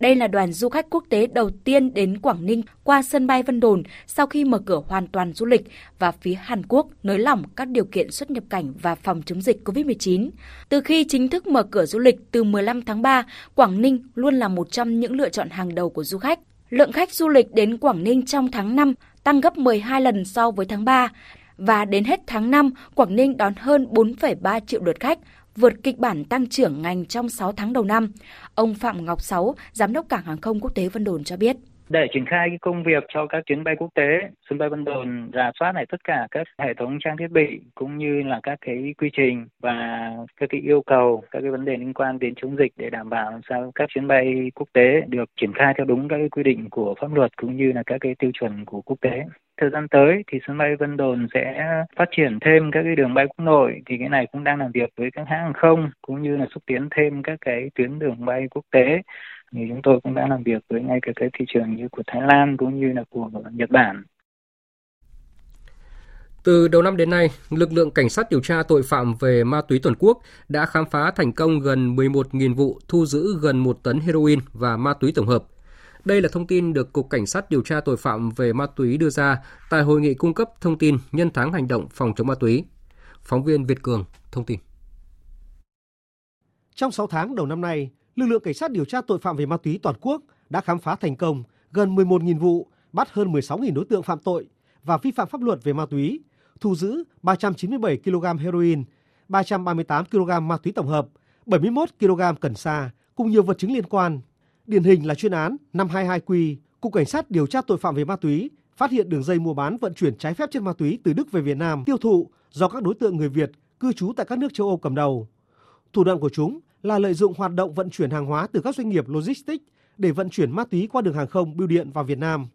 Đây là đoàn du khách quốc tế đầu tiên đến Quảng Ninh qua sân bay Vân Đồn sau khi mở cửa hoàn toàn du lịch và phía Hàn Quốc nới lỏng các điều kiện xuất nhập cảnh và phòng chống dịch COVID-19. Từ khi chính thức mở cửa du lịch từ 15 tháng 3, Quảng Ninh luôn là một trong những lựa chọn hàng đầu của du khách. Lượng khách du lịch đến Quảng Ninh trong tháng 5 tăng gấp 12 lần so với tháng 3 và đến hết tháng 5, Quảng Ninh đón hơn 4,3 triệu lượt khách, vượt kịch bản tăng trưởng ngành trong 6 tháng đầu năm. Ông Phạm Ngọc Sáu, Giám đốc Cảng hàng không quốc tế Vân Đồn cho biết. Để triển khai cái công việc cho các chuyến bay quốc tế, sân bay Vân Đồn rà soát lại tất cả các hệ thống trang thiết bị cũng như là các cái quy trình và các cái yêu cầu, các cái vấn đề liên quan đến chống dịch để đảm bảo làm sao các chuyến bay quốc tế được triển khai theo đúng các cái quy định của pháp luật cũng như là các cái tiêu chuẩn của quốc tế thời gian tới thì sân bay Vân Đồn sẽ phát triển thêm các cái đường bay quốc nội thì cái này cũng đang làm việc với các hãng hàng không cũng như là xúc tiến thêm các cái tuyến đường bay quốc tế thì chúng tôi cũng đã làm việc với ngay cả cái thị trường như của Thái Lan cũng như là của Nhật Bản. Từ đầu năm đến nay, lực lượng cảnh sát điều tra tội phạm về ma túy toàn quốc đã khám phá thành công gần 11.000 vụ thu giữ gần 1 tấn heroin và ma túy tổng hợp. Đây là thông tin được Cục Cảnh sát điều tra tội phạm về ma túy đưa ra tại hội nghị cung cấp thông tin nhân tháng hành động phòng chống ma túy. Phóng viên Việt Cường thông tin. Trong 6 tháng đầu năm nay, lực lượng cảnh sát điều tra tội phạm về ma túy toàn quốc đã khám phá thành công gần 11.000 vụ, bắt hơn 16.000 đối tượng phạm tội và vi phạm pháp luật về ma túy, thu giữ 397 kg heroin, 338 kg ma túy tổng hợp, 71 kg cần sa cùng nhiều vật chứng liên quan. Điển hình là chuyên án 522Q, Cục Cảnh sát điều tra tội phạm về ma túy phát hiện đường dây mua bán vận chuyển trái phép chất ma túy từ Đức về Việt Nam tiêu thụ do các đối tượng người Việt cư trú tại các nước châu Âu cầm đầu. Thủ đoạn của chúng là lợi dụng hoạt động vận chuyển hàng hóa từ các doanh nghiệp logistics để vận chuyển ma túy qua đường hàng không bưu điện vào Việt Nam.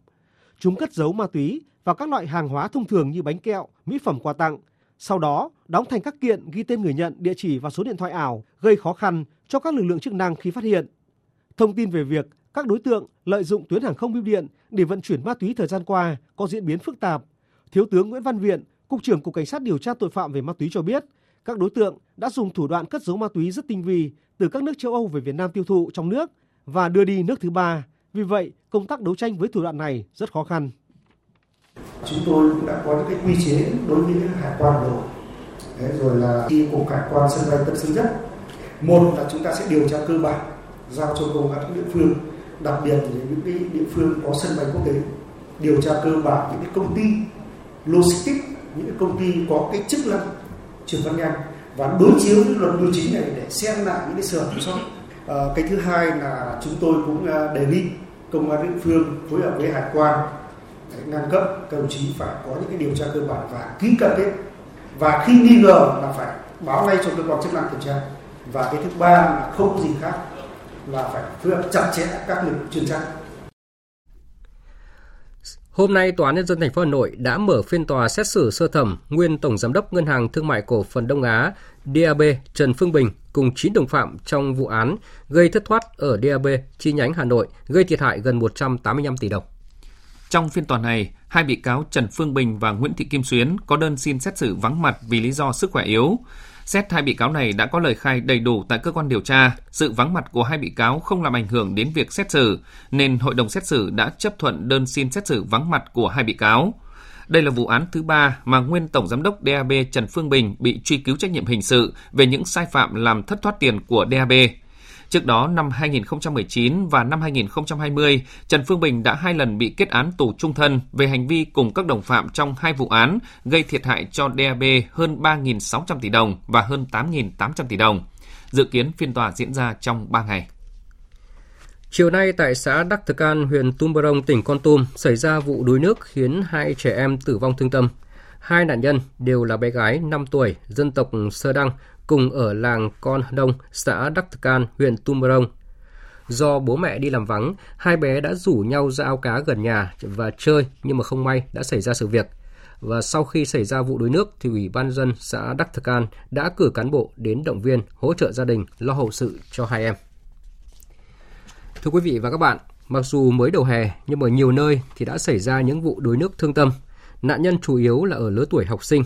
Chúng cất giấu ma túy vào các loại hàng hóa thông thường như bánh kẹo, mỹ phẩm quà tặng, sau đó đóng thành các kiện ghi tên người nhận, địa chỉ và số điện thoại ảo, gây khó khăn cho các lực lượng chức năng khi phát hiện. Thông tin về việc các đối tượng lợi dụng tuyến hàng không bưu điện để vận chuyển ma túy thời gian qua có diễn biến phức tạp. Thiếu tướng Nguyễn Văn Viện, Cục trưởng Cục Cảnh sát điều tra tội phạm về ma túy cho biết, các đối tượng đã dùng thủ đoạn cất giấu ma túy rất tinh vi từ các nước châu Âu về Việt Nam tiêu thụ trong nước và đưa đi nước thứ ba. Vì vậy, công tác đấu tranh với thủ đoạn này rất khó khăn. Chúng tôi cũng đã có những cái quy chế đối với hải quan rồi. Đấy, rồi là khi cục hải quan sân bay Tân Sơn Nhất, một là chúng ta sẽ điều tra cơ bản giao cho công an các địa phương, đặc biệt là những cái địa phương có sân bay quốc tế điều tra cơ bản những cái công ty logistics, những cái công ty có cái chức năng chuyển phát nhanh và đối chiếu với luật bưu chính này để xem lại những cái sửa sót. À, cái thứ hai là chúng tôi cũng ờ, đề nghị công an địa phương phối hợp với hải quan ngang cấp các đồng chí phải có những cái điều tra cơ bản và ký cam kết. Và khi nghi ngờ là phải báo ngay cho cơ quan chức năng kiểm tra. Và cái thứ ba là không gì khác là phải phối hợp chặt chẽ các lực chuyên trách Hôm nay, Tòa án Nhân dân thành phố Hà Nội đã mở phiên tòa xét xử sơ thẩm nguyên Tổng Giám đốc Ngân hàng Thương mại Cổ phần Đông Á DAB Trần Phương Bình cùng 9 đồng phạm trong vụ án gây thất thoát ở DAB chi nhánh Hà Nội gây thiệt hại gần 185 tỷ đồng. Trong phiên tòa này, hai bị cáo Trần Phương Bình và Nguyễn Thị Kim Xuyến có đơn xin xét xử vắng mặt vì lý do sức khỏe yếu. Xét hai bị cáo này đã có lời khai đầy đủ tại cơ quan điều tra, sự vắng mặt của hai bị cáo không làm ảnh hưởng đến việc xét xử, nên hội đồng xét xử đã chấp thuận đơn xin xét xử vắng mặt của hai bị cáo. Đây là vụ án thứ ba mà nguyên Tổng Giám đốc DAB Trần Phương Bình bị truy cứu trách nhiệm hình sự về những sai phạm làm thất thoát tiền của DAB. Trước đó, năm 2019 và năm 2020, Trần Phương Bình đã hai lần bị kết án tù trung thân về hành vi cùng các đồng phạm trong hai vụ án gây thiệt hại cho DAB hơn 3.600 tỷ đồng và hơn 8.800 tỷ đồng. Dự kiến phiên tòa diễn ra trong 3 ngày. Chiều nay tại xã Đắc Thực An, huyện Tumbarong, tỉnh Con Tum xảy ra vụ đuối nước khiến hai trẻ em tử vong thương tâm. Hai nạn nhân đều là bé gái 5 tuổi, dân tộc Sơ Đăng, cùng ở làng Con Đông, xã Đắc Can, An, huyện Tumbarong. Do bố mẹ đi làm vắng, hai bé đã rủ nhau ra ao cá gần nhà và chơi nhưng mà không may đã xảy ra sự việc. và sau khi xảy ra vụ đuối nước thì Ủy ban dân xã Đắc Can An đã cử cán bộ đến động viên hỗ trợ gia đình lo hậu sự cho hai em. Thưa quý vị và các bạn, mặc dù mới đầu hè nhưng ở nhiều nơi thì đã xảy ra những vụ đuối nước thương tâm. Nạn nhân chủ yếu là ở lứa tuổi học sinh.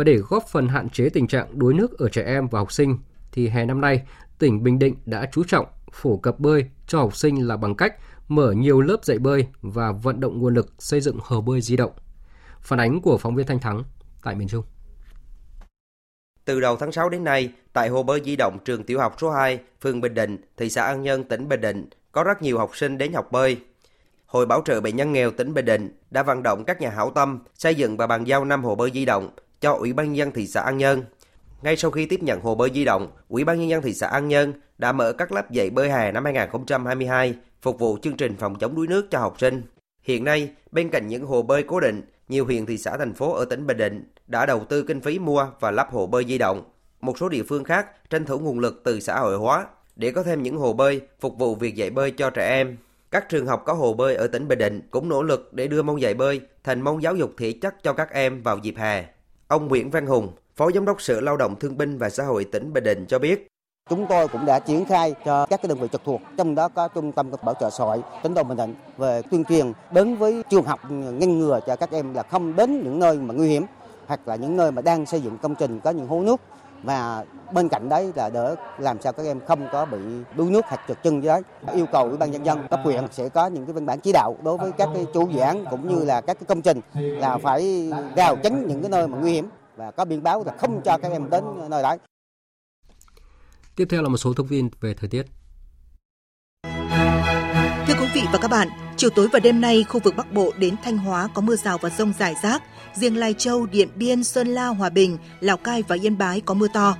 Và để góp phần hạn chế tình trạng đuối nước ở trẻ em và học sinh thì hè năm nay, tỉnh Bình Định đã chú trọng phổ cập bơi cho học sinh là bằng cách mở nhiều lớp dạy bơi và vận động nguồn lực xây dựng hồ bơi di động. Phản ánh của phóng viên Thanh Thắng tại miền Trung. Từ đầu tháng 6 đến nay, tại hồ bơi di động trường tiểu học số 2, phường Bình Định, thị xã An Nhơn, tỉnh Bình Định, có rất nhiều học sinh đến học bơi. Hội Bảo trợ Bệnh nhân nghèo tỉnh Bình Định đã vận động các nhà hảo tâm xây dựng và bàn giao 5 hồ bơi di động cho Ủy ban nhân dân thị xã An Nhơn. Ngay sau khi tiếp nhận hồ bơi di động, Ủy ban nhân dân thị xã An Nhơn đã mở các lớp dạy bơi hè năm 2022 phục vụ chương trình phòng chống đuối nước cho học sinh. Hiện nay, bên cạnh những hồ bơi cố định, nhiều huyện thị xã thành phố ở tỉnh Bình Định đã đầu tư kinh phí mua và lắp hồ bơi di động. Một số địa phương khác tranh thủ nguồn lực từ xã hội hóa để có thêm những hồ bơi phục vụ việc dạy bơi cho trẻ em. Các trường học có hồ bơi ở tỉnh Bình Định cũng nỗ lực để đưa môn dạy bơi thành môn giáo dục thể chất cho các em vào dịp hè. Ông Nguyễn Văn Hùng, Phó Giám đốc Sở Lao động Thương binh và Xã hội tỉnh Bình Định cho biết. Chúng tôi cũng đã triển khai cho các cái đơn vị trực thuộc, trong đó có Trung tâm Bảo trợ xã hội tỉnh Đồng Bình Định về tuyên truyền đến với trường học ngăn ngừa cho các em là không đến những nơi mà nguy hiểm hoặc là những nơi mà đang xây dựng công trình có những hố nước và bên cạnh đấy là để làm sao các em không có bị đuối nước hoặc trượt chân dưới yêu cầu ủy ban nhân dân, cấp huyện sẽ có những cái văn bản chỉ đạo đối với các cái chủ dự án cũng như là các cái công trình là phải rào chắn những cái nơi mà nguy hiểm và có biển báo là không cho các em đến nơi đấy. Tiếp theo là một số thông tin về thời tiết. Quý vị và các bạn, chiều tối và đêm nay khu vực Bắc Bộ đến Thanh Hóa có mưa rào và rông rải rác, riêng Lai Châu, Điện Biên, Sơn La, Hòa Bình, Lào Cai và Yên Bái có mưa to.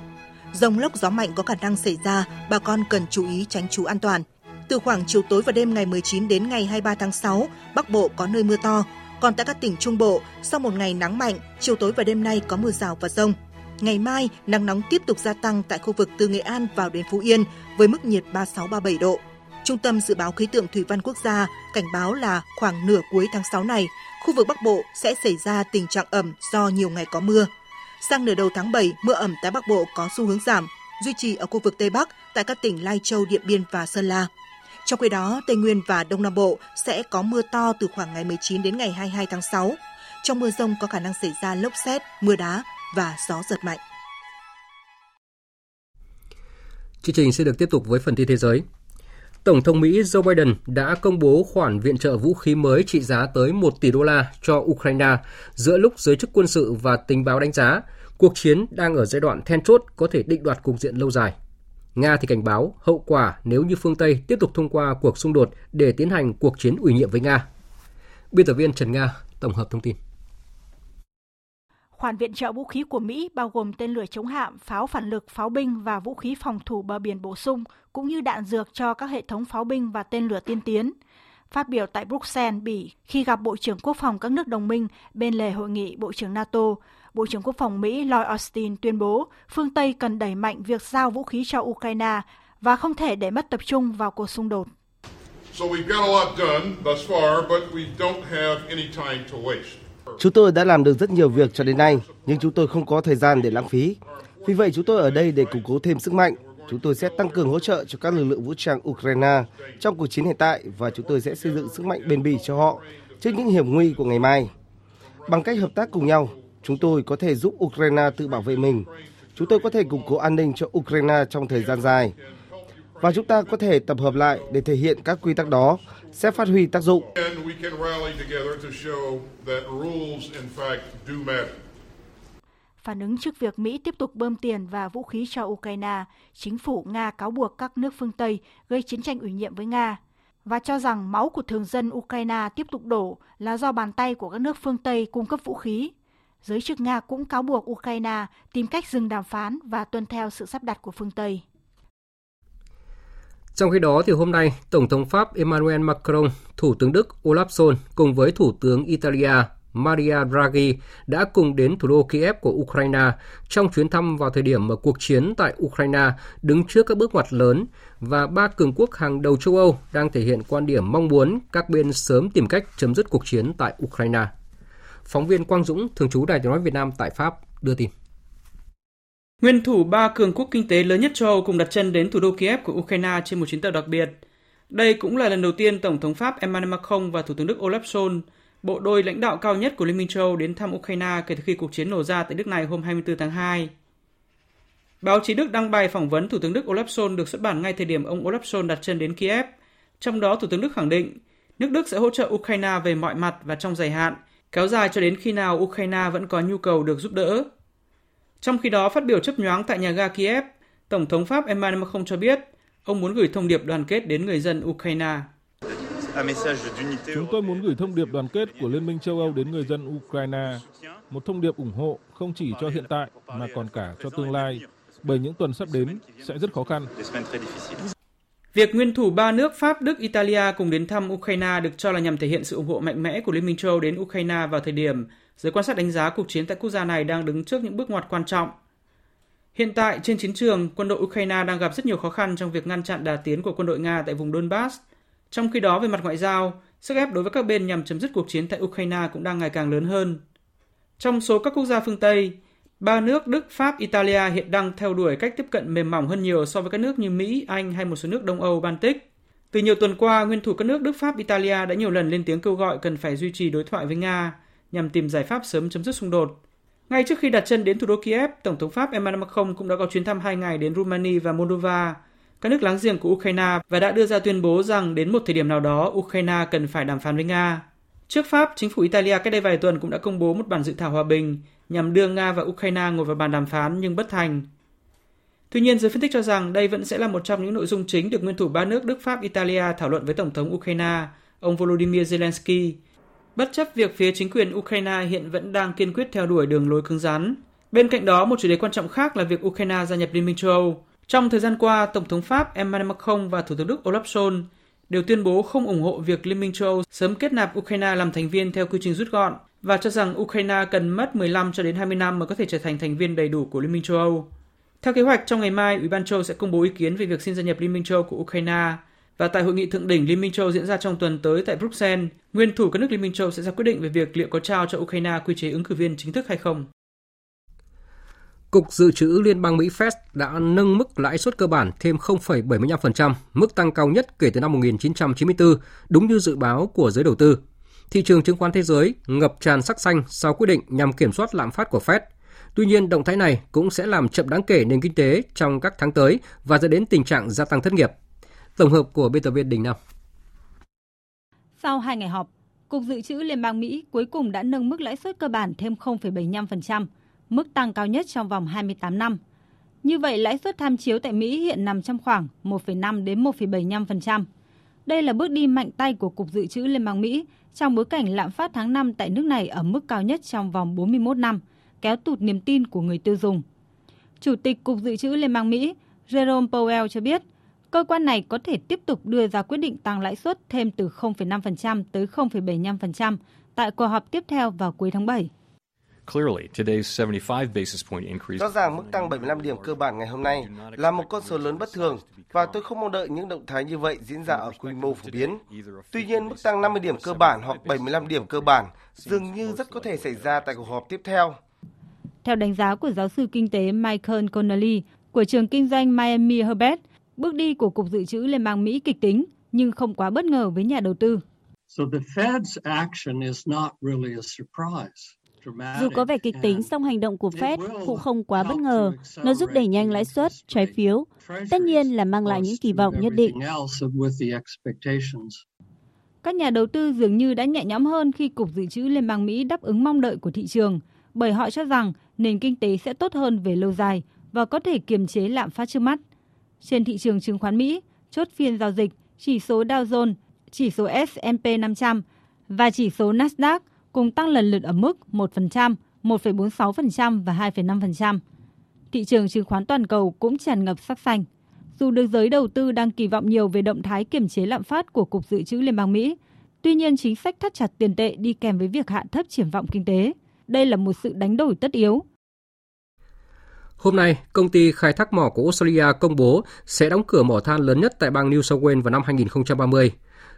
Rông lốc gió mạnh có khả năng xảy ra, bà con cần chú ý tránh trú an toàn. Từ khoảng chiều tối và đêm ngày 19 đến ngày 23 tháng 6, Bắc Bộ có nơi mưa to, còn tại các tỉnh Trung Bộ, sau một ngày nắng mạnh, chiều tối và đêm nay có mưa rào và rông. Ngày mai, nắng nóng tiếp tục gia tăng tại khu vực từ Nghệ An vào đến Phú Yên với mức nhiệt 36-37 độ. Trung tâm Dự báo Khí tượng Thủy văn Quốc gia cảnh báo là khoảng nửa cuối tháng 6 này, khu vực Bắc Bộ sẽ xảy ra tình trạng ẩm do nhiều ngày có mưa. Sang nửa đầu tháng 7, mưa ẩm tại Bắc Bộ có xu hướng giảm, duy trì ở khu vực Tây Bắc tại các tỉnh Lai Châu, Điện Biên và Sơn La. Trong khi đó, Tây Nguyên và Đông Nam Bộ sẽ có mưa to từ khoảng ngày 19 đến ngày 22 tháng 6. Trong mưa rông có khả năng xảy ra lốc xét, mưa đá và gió giật mạnh. Chương trình sẽ được tiếp tục với phần tin thế giới. Tổng thống Mỹ Joe Biden đã công bố khoản viện trợ vũ khí mới trị giá tới 1 tỷ đô la cho Ukraine giữa lúc giới chức quân sự và tình báo đánh giá cuộc chiến đang ở giai đoạn then chốt có thể định đoạt cục diện lâu dài. Nga thì cảnh báo hậu quả nếu như phương Tây tiếp tục thông qua cuộc xung đột để tiến hành cuộc chiến ủy nhiệm với Nga. Biên tập viên Trần Nga tổng hợp thông tin. Khoản viện trợ vũ khí của Mỹ bao gồm tên lửa chống hạm, pháo phản lực, pháo binh và vũ khí phòng thủ bờ biển bổ sung, cũng như đạn dược cho các hệ thống pháo binh và tên lửa tiên tiến. Phát biểu tại Bruxelles, Bỉ, khi gặp Bộ trưởng Quốc phòng các nước đồng minh bên lề hội nghị Bộ trưởng NATO, Bộ trưởng Quốc phòng Mỹ Lloyd Austin tuyên bố phương Tây cần đẩy mạnh việc giao vũ khí cho Ukraine và không thể để mất tập trung vào cuộc xung đột. So we've got a lot done thus far, but we don't have any time to waste. Chúng tôi đã làm được rất nhiều việc cho đến nay, nhưng chúng tôi không có thời gian để lãng phí. Vì vậy chúng tôi ở đây để củng cố thêm sức mạnh. Chúng tôi sẽ tăng cường hỗ trợ cho các lực lượng vũ trang Ukraine trong cuộc chiến hiện tại và chúng tôi sẽ xây dựng sức mạnh bền bỉ cho họ trước những hiểm nguy của ngày mai. Bằng cách hợp tác cùng nhau, chúng tôi có thể giúp Ukraine tự bảo vệ mình. Chúng tôi có thể củng cố an ninh cho Ukraine trong thời gian dài. Và chúng ta có thể tập hợp lại để thể hiện các quy tắc đó sẽ phát huy tác dụng. Phản ứng trước việc Mỹ tiếp tục bơm tiền và vũ khí cho Ukraine, chính phủ Nga cáo buộc các nước phương Tây gây chiến tranh ủy nhiệm với Nga và cho rằng máu của thường dân Ukraine tiếp tục đổ là do bàn tay của các nước phương Tây cung cấp vũ khí. Giới chức Nga cũng cáo buộc Ukraine tìm cách dừng đàm phán và tuân theo sự sắp đặt của phương Tây. Trong khi đó, thì hôm nay, Tổng thống Pháp Emmanuel Macron, Thủ tướng Đức Olaf Scholz cùng với Thủ tướng Italia Maria Draghi đã cùng đến thủ đô Kiev của Ukraine trong chuyến thăm vào thời điểm mà cuộc chiến tại Ukraine đứng trước các bước ngoặt lớn và ba cường quốc hàng đầu châu Âu đang thể hiện quan điểm mong muốn các bên sớm tìm cách chấm dứt cuộc chiến tại Ukraine. Phóng viên Quang Dũng, thường trú Đài tiếng nói Việt Nam tại Pháp đưa tin. Nguyên thủ ba cường quốc kinh tế lớn nhất châu Âu cùng đặt chân đến thủ đô Kiev của Ukraine trên một chuyến tàu đặc biệt. Đây cũng là lần đầu tiên Tổng thống Pháp Emmanuel Macron và Thủ tướng Đức Olaf Scholz, bộ đôi lãnh đạo cao nhất của Liên minh châu Âu đến thăm Ukraine kể từ khi cuộc chiến nổ ra tại nước này hôm 24 tháng 2. Báo chí Đức đăng bài phỏng vấn Thủ tướng Đức Olaf Scholz được xuất bản ngay thời điểm ông Olaf Scholz đặt chân đến Kiev. Trong đó, Thủ tướng Đức khẳng định nước Đức sẽ hỗ trợ Ukraine về mọi mặt và trong dài hạn, kéo dài cho đến khi nào Ukraine vẫn có nhu cầu được giúp đỡ. Trong khi đó, phát biểu chấp nhoáng tại nhà ga Kiev, Tổng thống Pháp Emmanuel Macron cho biết ông muốn gửi thông điệp đoàn kết đến người dân Ukraine. Chúng tôi muốn gửi thông điệp đoàn kết của Liên minh châu Âu đến người dân Ukraine, một thông điệp ủng hộ không chỉ cho hiện tại mà còn cả cho tương lai, bởi những tuần sắp đến sẽ rất khó khăn. Việc nguyên thủ ba nước Pháp, Đức, Italia cùng đến thăm Ukraine được cho là nhằm thể hiện sự ủng hộ mạnh mẽ của Liên minh châu Âu đến Ukraine vào thời điểm giới quan sát đánh giá cuộc chiến tại quốc gia này đang đứng trước những bước ngoặt quan trọng. Hiện tại, trên chiến trường, quân đội Ukraine đang gặp rất nhiều khó khăn trong việc ngăn chặn đà tiến của quân đội Nga tại vùng Donbass. Trong khi đó, về mặt ngoại giao, sức ép đối với các bên nhằm chấm dứt cuộc chiến tại Ukraine cũng đang ngày càng lớn hơn. Trong số các quốc gia phương Tây, ba nước Đức, Pháp, Italia hiện đang theo đuổi cách tiếp cận mềm mỏng hơn nhiều so với các nước như Mỹ, Anh hay một số nước Đông Âu, Baltic. Từ nhiều tuần qua, nguyên thủ các nước Đức, Pháp, Italia đã nhiều lần lên tiếng kêu gọi cần phải duy trì đối thoại với Nga nhằm tìm giải pháp sớm chấm dứt xung đột. Ngay trước khi đặt chân đến thủ đô Kiev, Tổng thống Pháp Emmanuel Macron cũng đã có chuyến thăm hai ngày đến Romania và Moldova, các nước láng giềng của Ukraine và đã đưa ra tuyên bố rằng đến một thời điểm nào đó Ukraine cần phải đàm phán với Nga. Trước Pháp, chính phủ Italia cách đây vài tuần cũng đã công bố một bản dự thảo hòa bình nhằm đưa Nga và Ukraine ngồi vào bàn đàm phán nhưng bất thành. Tuy nhiên, giới phân tích cho rằng đây vẫn sẽ là một trong những nội dung chính được nguyên thủ ba nước Đức, Pháp, Italia thảo luận với Tổng thống Ukraine, ông Volodymyr Zelensky, bất chấp việc phía chính quyền Ukraine hiện vẫn đang kiên quyết theo đuổi đường lối cứng rắn. Bên cạnh đó, một chủ đề quan trọng khác là việc Ukraine gia nhập Liên minh châu Âu. Trong thời gian qua, Tổng thống Pháp Emmanuel Macron và Thủ tướng Đức Olaf Scholz đều tuyên bố không ủng hộ việc Liên minh châu Âu sớm kết nạp Ukraine làm thành viên theo quy trình rút gọn và cho rằng Ukraine cần mất 15 cho đến 20 năm mới có thể trở thành thành viên đầy đủ của Liên minh châu Âu. Theo kế hoạch, trong ngày mai, Ủy ban châu sẽ công bố ý kiến về việc xin gia nhập Liên minh châu Âu của Ukraine và tại hội nghị thượng đỉnh Liên minh châu diễn ra trong tuần tới tại Bruxelles, nguyên thủ các nước Liên minh châu sẽ ra quyết định về việc liệu có trao cho Ukraine quy chế ứng cử viên chính thức hay không. Cục Dự trữ Liên bang Mỹ Fed đã nâng mức lãi suất cơ bản thêm 0,75%, mức tăng cao nhất kể từ năm 1994, đúng như dự báo của giới đầu tư. Thị trường chứng khoán thế giới ngập tràn sắc xanh sau quyết định nhằm kiểm soát lạm phát của Fed. Tuy nhiên, động thái này cũng sẽ làm chậm đáng kể nền kinh tế trong các tháng tới và dẫn đến tình trạng gia tăng thất nghiệp. Tổng hợp của biên tập viên Đình Nam. Sau hai ngày họp, Cục Dự trữ Liên bang Mỹ cuối cùng đã nâng mức lãi suất cơ bản thêm 0,75%, mức tăng cao nhất trong vòng 28 năm. Như vậy, lãi suất tham chiếu tại Mỹ hiện nằm trong khoảng 1,5 đến 1,75%. Đây là bước đi mạnh tay của Cục Dự trữ Liên bang Mỹ trong bối cảnh lạm phát tháng 5 tại nước này ở mức cao nhất trong vòng 41 năm, kéo tụt niềm tin của người tiêu dùng. Chủ tịch Cục Dự trữ Liên bang Mỹ Jerome Powell cho biết, cơ quan này có thể tiếp tục đưa ra quyết định tăng lãi suất thêm từ 0,5% tới 0,75% tại cuộc họp tiếp theo vào cuối tháng 7. Rõ ràng mức tăng 75 điểm cơ bản ngày hôm nay là một con số lớn bất thường và tôi không mong đợi những động thái như vậy diễn ra ở quy mô phổ biến. Tuy nhiên, mức tăng 50 điểm cơ bản hoặc 75 điểm cơ bản dường như rất có thể xảy ra tại cuộc họp tiếp theo. Theo đánh giá của giáo sư kinh tế Michael Connolly của trường kinh doanh Miami Herbert, bước đi của Cục Dự trữ Liên bang Mỹ kịch tính nhưng không quá bất ngờ với nhà đầu tư. Dù có vẻ kịch tính, song hành động của Fed cũng không quá bất ngờ. Nó giúp đẩy nhanh lãi suất, trái phiếu. Tất nhiên là mang lại những kỳ vọng nhất định. Các nhà đầu tư dường như đã nhẹ nhõm hơn khi Cục Dự trữ Liên bang Mỹ đáp ứng mong đợi của thị trường, bởi họ cho rằng nền kinh tế sẽ tốt hơn về lâu dài và có thể kiềm chế lạm phát trước mắt. Trên thị trường chứng khoán Mỹ, chốt phiên giao dịch, chỉ số Dow Jones, chỉ số S&P 500 và chỉ số Nasdaq cùng tăng lần lượt ở mức 1%, 1,46% và 2,5%. Thị trường chứng khoán toàn cầu cũng tràn ngập sắc xanh. Dù được giới đầu tư đang kỳ vọng nhiều về động thái kiểm chế lạm phát của Cục Dự trữ Liên bang Mỹ, tuy nhiên chính sách thắt chặt tiền tệ đi kèm với việc hạ thấp triển vọng kinh tế. Đây là một sự đánh đổi tất yếu. Hôm nay, công ty khai thác mỏ của Australia công bố sẽ đóng cửa mỏ than lớn nhất tại bang New South Wales vào năm 2030.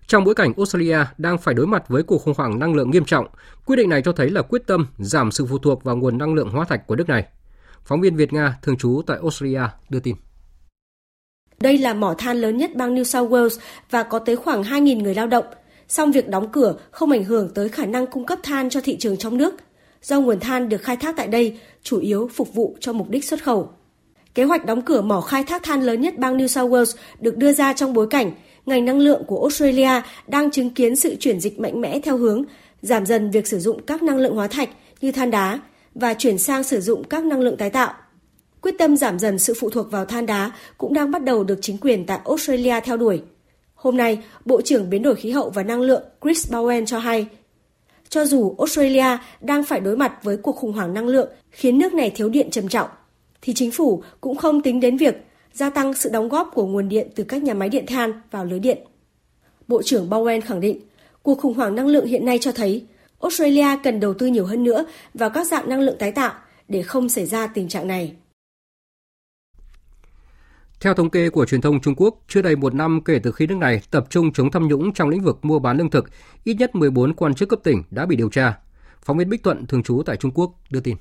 Trong bối cảnh Australia đang phải đối mặt với cuộc khủng hoảng năng lượng nghiêm trọng, quyết định này cho thấy là quyết tâm giảm sự phụ thuộc vào nguồn năng lượng hóa thạch của nước này. Phóng viên Việt Nga thường trú tại Australia đưa tin. Đây là mỏ than lớn nhất bang New South Wales và có tới khoảng 2.000 người lao động. Song việc đóng cửa không ảnh hưởng tới khả năng cung cấp than cho thị trường trong nước, do nguồn than được khai thác tại đây chủ yếu phục vụ cho mục đích xuất khẩu. Kế hoạch đóng cửa mỏ khai thác than lớn nhất bang New South Wales được đưa ra trong bối cảnh ngành năng lượng của Australia đang chứng kiến sự chuyển dịch mạnh mẽ theo hướng giảm dần việc sử dụng các năng lượng hóa thạch như than đá và chuyển sang sử dụng các năng lượng tái tạo. Quyết tâm giảm dần sự phụ thuộc vào than đá cũng đang bắt đầu được chính quyền tại Australia theo đuổi. Hôm nay, Bộ trưởng Biến đổi khí hậu và năng lượng Chris Bowen cho hay, cho dù Australia đang phải đối mặt với cuộc khủng hoảng năng lượng khiến nước này thiếu điện trầm trọng, thì chính phủ cũng không tính đến việc gia tăng sự đóng góp của nguồn điện từ các nhà máy điện than vào lưới điện. Bộ trưởng Bowen khẳng định, cuộc khủng hoảng năng lượng hiện nay cho thấy Australia cần đầu tư nhiều hơn nữa vào các dạng năng lượng tái tạo để không xảy ra tình trạng này. Theo thống kê của truyền thông Trung Quốc, chưa đầy một năm kể từ khi nước này tập trung chống tham nhũng trong lĩnh vực mua bán lương thực, ít nhất 14 quan chức cấp tỉnh đã bị điều tra. Phóng viên Bích Thuận, thường trú tại Trung Quốc, đưa tin.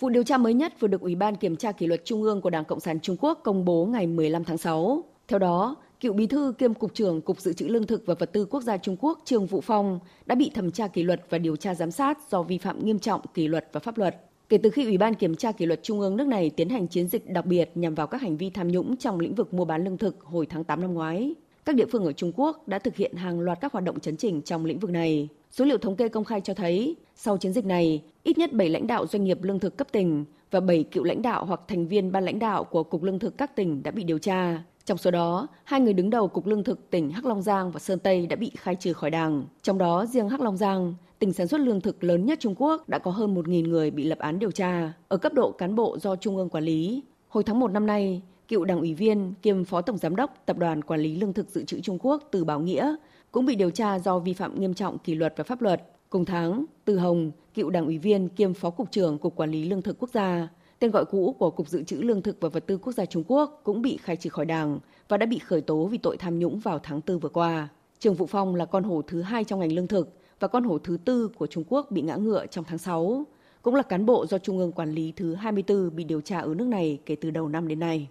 Vụ điều tra mới nhất vừa được Ủy ban Kiểm tra Kỷ luật Trung ương của Đảng Cộng sản Trung Quốc công bố ngày 15 tháng 6. Theo đó, cựu bí thư kiêm cục trưởng Cục Dự trữ Lương thực và Vật tư Quốc gia Trung Quốc Trương Vũ Phong đã bị thẩm tra kỷ luật và điều tra giám sát do vi phạm nghiêm trọng kỷ luật và pháp luật. Kể từ khi Ủy ban Kiểm tra Kỷ luật Trung ương nước này tiến hành chiến dịch đặc biệt nhằm vào các hành vi tham nhũng trong lĩnh vực mua bán lương thực hồi tháng 8 năm ngoái, các địa phương ở Trung Quốc đã thực hiện hàng loạt các hoạt động chấn chỉnh trong lĩnh vực này. Số liệu thống kê công khai cho thấy, sau chiến dịch này, ít nhất 7 lãnh đạo doanh nghiệp lương thực cấp tỉnh và 7 cựu lãnh đạo hoặc thành viên ban lãnh đạo của Cục Lương thực các tỉnh đã bị điều tra. Trong số đó, hai người đứng đầu Cục Lương thực tỉnh Hắc Long Giang và Sơn Tây đã bị khai trừ khỏi đảng. Trong đó, riêng Hắc Long Giang, tỉnh sản xuất lương thực lớn nhất Trung Quốc đã có hơn 1.000 người bị lập án điều tra ở cấp độ cán bộ do Trung ương quản lý. Hồi tháng 1 năm nay, cựu đảng ủy viên kiêm phó tổng giám đốc Tập đoàn Quản lý Lương thực Dự trữ Trung Quốc Từ Bảo Nghĩa cũng bị điều tra do vi phạm nghiêm trọng kỷ luật và pháp luật. Cùng tháng, Từ Hồng, cựu đảng ủy viên kiêm phó cục trưởng Cục Quản lý Lương thực Quốc gia, tên gọi cũ của Cục Dự trữ Lương thực và Vật tư Quốc gia Trung Quốc cũng bị khai trừ khỏi đảng và đã bị khởi tố vì tội tham nhũng vào tháng 4 vừa qua. Trường Vũ Phong là con hổ thứ hai trong ngành lương thực và con hổ thứ tư của Trung Quốc bị ngã ngựa trong tháng 6, cũng là cán bộ do Trung ương quản lý thứ 24 bị điều tra ở nước này kể từ đầu năm đến nay.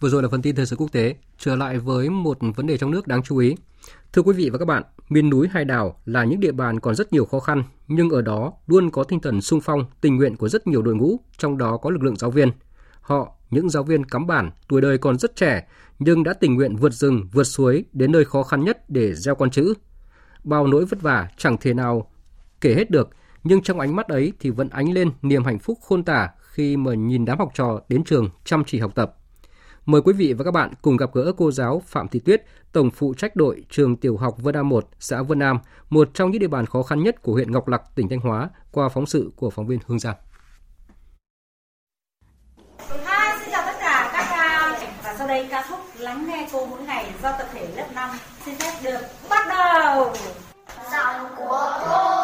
Vừa rồi là phần tin thời sự quốc tế, trở lại với một vấn đề trong nước đáng chú ý. Thưa quý vị và các bạn, miền núi hay đảo là những địa bàn còn rất nhiều khó khăn, nhưng ở đó luôn có tinh thần sung phong, tình nguyện của rất nhiều đội ngũ, trong đó có lực lượng giáo viên. Họ, những giáo viên cắm bản, tuổi đời còn rất trẻ, nhưng đã tình nguyện vượt rừng, vượt suối đến nơi khó khăn nhất để gieo con chữ. Bao nỗi vất vả chẳng thể nào kể hết được, nhưng trong ánh mắt ấy thì vẫn ánh lên niềm hạnh phúc khôn tả khi mà nhìn đám học trò đến trường chăm chỉ học tập. Mời quý vị và các bạn cùng gặp gỡ cô giáo Phạm Thị Tuyết, Tổng phụ trách đội trường tiểu học Vân Nam 1, xã Vân Nam, một trong những địa bàn khó khăn nhất của huyện Ngọc Lặc, tỉnh Thanh Hóa, qua phóng sự của phóng viên Hương Giang. Hi, xin chào tất cả các và sau đây ca khúc lắng nghe cô mỗi ngày do tập thể lớp 5 xin phép được bắt đầu. Giọng của cô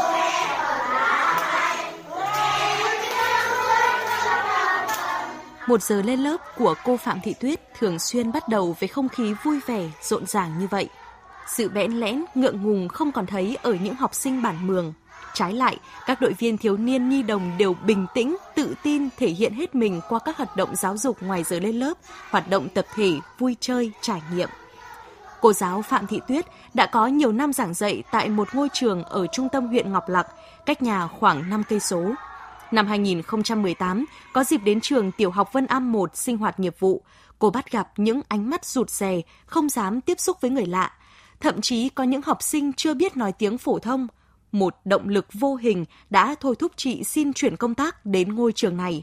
Một giờ lên lớp của cô Phạm Thị Tuyết thường xuyên bắt đầu với không khí vui vẻ, rộn ràng như vậy. Sự bẽn lẽn, ngượng ngùng không còn thấy ở những học sinh bản mường. Trái lại, các đội viên thiếu niên nhi đồng đều bình tĩnh, tự tin thể hiện hết mình qua các hoạt động giáo dục ngoài giờ lên lớp, hoạt động tập thể, vui chơi, trải nghiệm. Cô giáo Phạm Thị Tuyết đã có nhiều năm giảng dạy tại một ngôi trường ở trung tâm huyện Ngọc Lặc, cách nhà khoảng 5 cây số. Năm 2018, có dịp đến trường tiểu học Vân Am 1 sinh hoạt nghiệp vụ, cô bắt gặp những ánh mắt rụt rè, không dám tiếp xúc với người lạ. Thậm chí có những học sinh chưa biết nói tiếng phổ thông. Một động lực vô hình đã thôi thúc chị xin chuyển công tác đến ngôi trường này.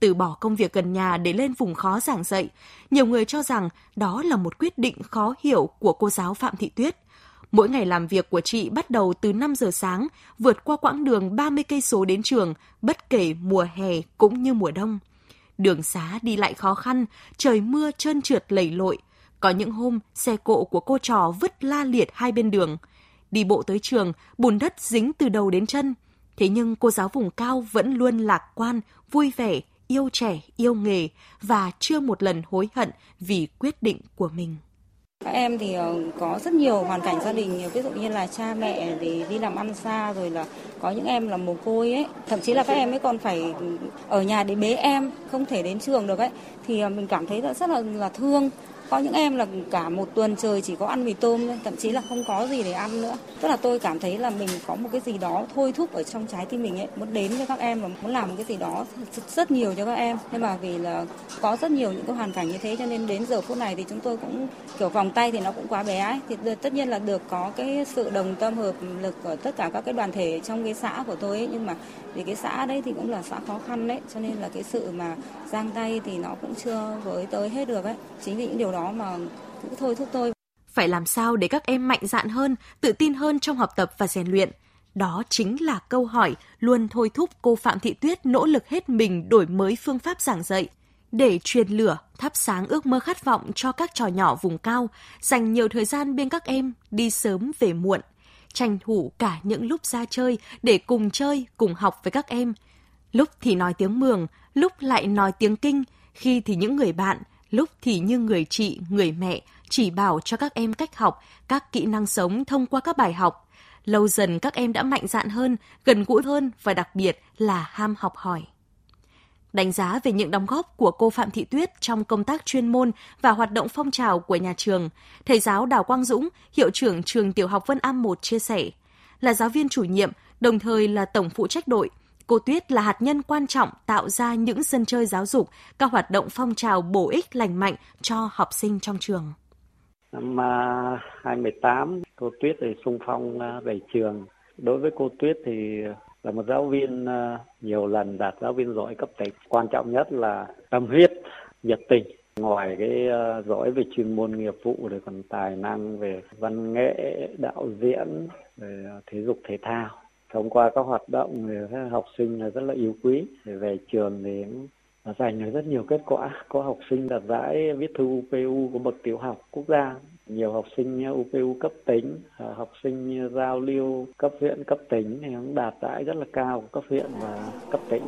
Từ bỏ công việc gần nhà để lên vùng khó giảng dạy, nhiều người cho rằng đó là một quyết định khó hiểu của cô giáo Phạm Thị Tuyết – Mỗi ngày làm việc của chị bắt đầu từ 5 giờ sáng, vượt qua quãng đường 30 cây số đến trường, bất kể mùa hè cũng như mùa đông. Đường xá đi lại khó khăn, trời mưa trơn trượt lầy lội. Có những hôm, xe cộ của cô trò vứt la liệt hai bên đường. Đi bộ tới trường, bùn đất dính từ đầu đến chân. Thế nhưng cô giáo vùng cao vẫn luôn lạc quan, vui vẻ, yêu trẻ, yêu nghề và chưa một lần hối hận vì quyết định của mình. Các em thì ờ, có rất nhiều hoàn cảnh gia đình, ví dụ như là cha mẹ thì đi làm ăn xa rồi là có những em là mồ côi ấy, thậm chí là các em ấy còn phải ở nhà để bế em, không thể đến trường được ấy, thì ờ, mình cảm thấy rất là là thương có những em là cả một tuần trời chỉ có ăn mì tôm thôi, thậm chí là không có gì để ăn nữa. Tức là tôi cảm thấy là mình có một cái gì đó thôi thúc ở trong trái tim mình ấy, muốn đến với các em và muốn làm một cái gì đó rất, rất nhiều cho các em. Nhưng mà vì là có rất nhiều những cái hoàn cảnh như thế cho nên đến giờ phút này thì chúng tôi cũng kiểu vòng tay thì nó cũng quá bé ấy. Thì tất nhiên là được có cái sự đồng tâm hợp lực của tất cả các cái đoàn thể trong cái xã của tôi ấy. Nhưng mà vì cái xã đấy thì cũng là xã khó khăn đấy cho nên là cái sự mà giang tay thì nó cũng chưa với tới hết được ấy. Chính vì những điều đó đó mà cũng thôi thúc tôi. Phải làm sao để các em mạnh dạn hơn, tự tin hơn trong học tập và rèn luyện. Đó chính là câu hỏi luôn thôi thúc cô Phạm Thị Tuyết nỗ lực hết mình đổi mới phương pháp giảng dạy để truyền lửa, thắp sáng ước mơ khát vọng cho các trò nhỏ vùng cao, dành nhiều thời gian bên các em, đi sớm về muộn, tranh thủ cả những lúc ra chơi để cùng chơi, cùng học với các em. Lúc thì nói tiếng Mường, lúc lại nói tiếng Kinh, khi thì những người bạn, lúc thì như người chị, người mẹ chỉ bảo cho các em cách học, các kỹ năng sống thông qua các bài học. Lâu dần các em đã mạnh dạn hơn, gần gũi hơn và đặc biệt là ham học hỏi. Đánh giá về những đóng góp của cô Phạm Thị Tuyết trong công tác chuyên môn và hoạt động phong trào của nhà trường, thầy giáo Đào Quang Dũng, hiệu trưởng trường tiểu học Vân Am 1 chia sẻ, là giáo viên chủ nhiệm, đồng thời là tổng phụ trách đội, Cô Tuyết là hạt nhân quan trọng tạo ra những sân chơi giáo dục, các hoạt động phong trào bổ ích lành mạnh cho học sinh trong trường. Năm à, 2018, cô Tuyết thì xung phong à, về trường. Đối với cô Tuyết thì là một giáo viên à, nhiều lần đạt giáo viên giỏi cấp tỉnh. Quan trọng nhất là tâm huyết, nhiệt tình. Ngoài cái giỏi về chuyên môn nghiệp vụ thì còn tài năng về văn nghệ, đạo diễn, về thể dục thể thao thông qua các hoạt động thì các học sinh là rất là yêu quý. Để về trường thì giành được rất nhiều kết quả. Có học sinh đạt giải viết thư UPU của bậc tiểu học quốc gia. Nhiều học sinh UPU cấp tỉnh à, học sinh giao lưu cấp huyện cấp tỉnh thì cũng đạt giải rất là cao của cấp huyện và cấp tỉnh.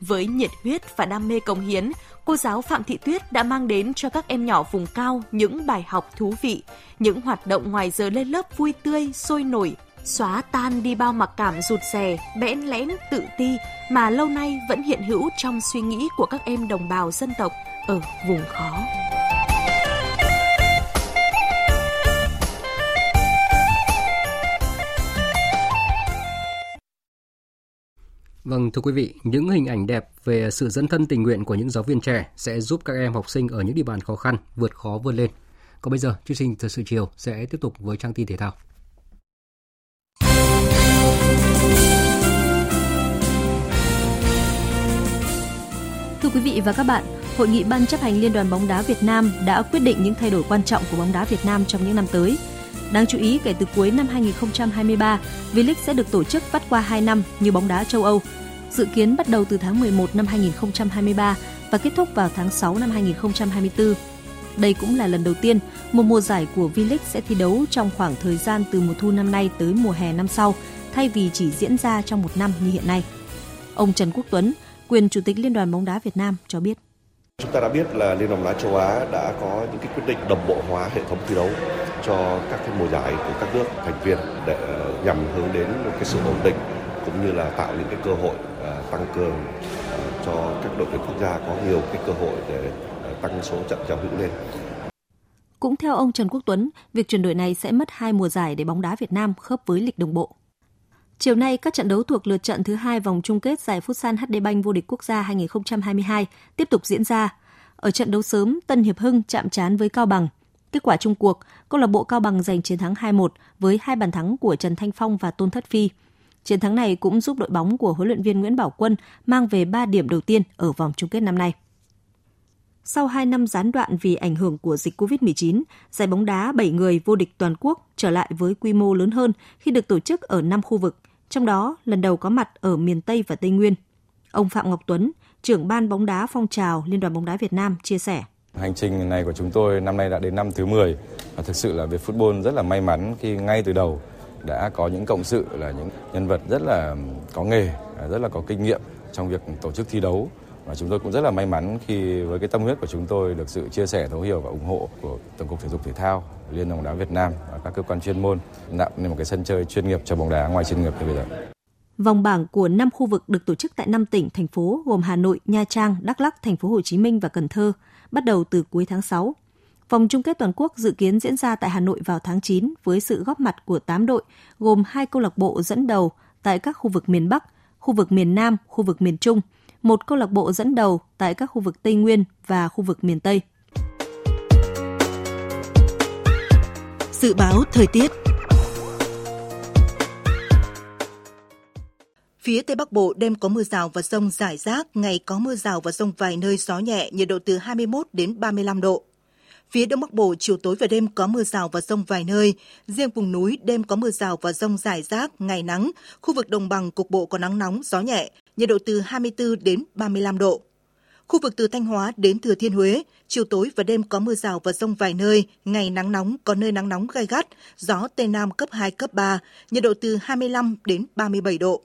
Với nhiệt huyết và đam mê công hiến, cô giáo Phạm Thị Tuyết đã mang đến cho các em nhỏ vùng cao những bài học thú vị, những hoạt động ngoài giờ lên lớp vui tươi, sôi nổi, xóa tan đi bao mặc cảm rụt rè, bẽn lẽn, tự ti mà lâu nay vẫn hiện hữu trong suy nghĩ của các em đồng bào dân tộc ở vùng khó. Vâng, thưa quý vị, những hình ảnh đẹp về sự dẫn thân tình nguyện của những giáo viên trẻ sẽ giúp các em học sinh ở những địa bàn khó khăn vượt khó vươn lên. Còn bây giờ, chương trình Thời sự chiều sẽ tiếp tục với trang tin thể thao. Thưa quý vị và các bạn, Hội nghị Ban chấp hành Liên đoàn bóng đá Việt Nam đã quyết định những thay đổi quan trọng của bóng đá Việt Nam trong những năm tới. Đáng chú ý, kể từ cuối năm 2023, V-League sẽ được tổ chức vắt qua 2 năm như bóng đá châu Âu. Dự kiến bắt đầu từ tháng 11 năm 2023 và kết thúc vào tháng 6 năm 2024. Đây cũng là lần đầu tiên một mùa giải của V-League sẽ thi đấu trong khoảng thời gian từ mùa thu năm nay tới mùa hè năm sau, thay vì chỉ diễn ra trong một năm như hiện nay. Ông Trần Quốc Tuấn, quyền Chủ tịch Liên đoàn bóng đá Việt Nam cho biết. Chúng ta đã biết là Liên đoàn bóng đá châu Á đã có những cái quyết định đồng bộ hóa hệ thống thi đấu cho các cái mùa giải của các nước thành viên để ờ, nhằm hướng đến một cái sự ổn định cũng như là tạo những cái cơ hội ờ, tăng cường ờ, cho các đội tuyển quốc gia có nhiều cái cơ hội để tăng số trận giao hữu lên. Cũng theo ông Trần Quốc Tuấn, việc chuyển đổi này sẽ mất hai mùa giải để bóng đá Việt Nam khớp với lịch đồng bộ. Chiều nay, các trận đấu thuộc lượt trận thứ hai vòng chung kết giải Futsal HD Bank vô địch quốc gia 2022 tiếp tục diễn ra. Ở trận đấu sớm, Tân Hiệp Hưng chạm trán với Cao Bằng. Kết quả chung cuộc, câu lạc bộ Cao Bằng giành chiến thắng 2-1 với hai bàn thắng của Trần Thanh Phong và Tôn Thất Phi. Chiến thắng này cũng giúp đội bóng của huấn luyện viên Nguyễn Bảo Quân mang về 3 điểm đầu tiên ở vòng chung kết năm nay. Sau 2 năm gián đoạn vì ảnh hưởng của dịch COVID-19, giải bóng đá 7 người vô địch toàn quốc trở lại với quy mô lớn hơn khi được tổ chức ở 5 khu vực, trong đó lần đầu có mặt ở miền Tây và Tây Nguyên. Ông Phạm Ngọc Tuấn, trưởng ban bóng đá phong trào Liên đoàn bóng đá Việt Nam chia sẻ. Hành trình này của chúng tôi năm nay đã đến năm thứ 10 và thực sự là về football rất là may mắn khi ngay từ đầu đã có những cộng sự là những nhân vật rất là có nghề, rất là có kinh nghiệm trong việc tổ chức thi đấu và chúng tôi cũng rất là may mắn khi với cái tâm huyết của chúng tôi được sự chia sẻ thấu hiểu và ủng hộ của tổng cục thể dục thể thao liên đoàn bóng đá việt nam và các cơ quan chuyên môn tạo nên một cái sân chơi chuyên nghiệp cho bóng đá ngoài chuyên nghiệp như bây giờ Vòng bảng của 5 khu vực được tổ chức tại 5 tỉnh, thành phố gồm Hà Nội, Nha Trang, Đắk Lắk, thành phố Hồ Chí Minh và Cần Thơ, bắt đầu từ cuối tháng 6. Vòng chung kết toàn quốc dự kiến diễn ra tại Hà Nội vào tháng 9 với sự góp mặt của 8 đội, gồm hai câu lạc bộ dẫn đầu tại các khu vực miền Bắc, khu vực miền Nam, khu vực miền Trung, một câu lạc bộ dẫn đầu tại các khu vực Tây Nguyên và khu vực miền Tây. Dự báo thời tiết Phía Tây Bắc Bộ đêm có mưa rào và rông rải rác, ngày có mưa rào và rông vài nơi gió nhẹ, nhiệt độ từ 21 đến 35 độ. Phía Đông Bắc Bộ chiều tối và đêm có mưa rào và rông vài nơi, riêng vùng núi đêm có mưa rào và rông rải rác, ngày nắng, khu vực đồng bằng cục bộ có nắng nóng, gió nhẹ, nhiệt độ từ 24 đến 35 độ. Khu vực từ Thanh Hóa đến Thừa Thiên Huế, chiều tối và đêm có mưa rào và rông vài nơi, ngày nắng nóng, có nơi nắng nóng gai gắt, gió Tây Nam cấp 2, cấp 3, nhiệt độ từ 25 đến 37 độ.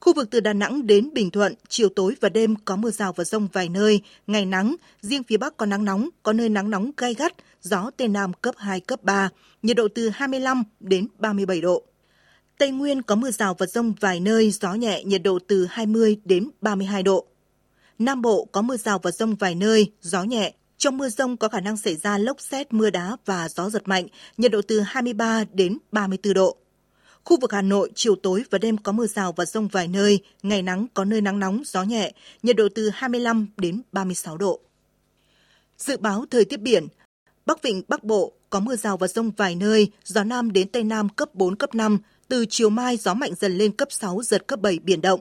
Khu vực từ Đà Nẵng đến Bình Thuận, chiều tối và đêm có mưa rào và rông vài nơi, ngày nắng, riêng phía Bắc có nắng nóng, có nơi nắng nóng gai gắt, gió Tây Nam cấp 2, cấp 3, nhiệt độ từ 25 đến 37 độ. Tây Nguyên có mưa rào và rông vài nơi, gió nhẹ, nhiệt độ từ 20 đến 32 độ. Nam Bộ có mưa rào và rông vài nơi, gió nhẹ. Trong mưa rông có khả năng xảy ra lốc xét, mưa đá và gió giật mạnh, nhiệt độ từ 23 đến 34 độ. Khu vực Hà Nội, chiều tối và đêm có mưa rào và rông vài nơi, ngày nắng có nơi nắng nóng, gió nhẹ, nhiệt độ từ 25 đến 36 độ. Dự báo thời tiết biển, Bắc Vịnh Bắc Bộ có mưa rào và rông vài nơi, gió Nam đến Tây Nam cấp 4, cấp 5, từ chiều mai gió mạnh dần lên cấp 6, giật cấp 7 biển động.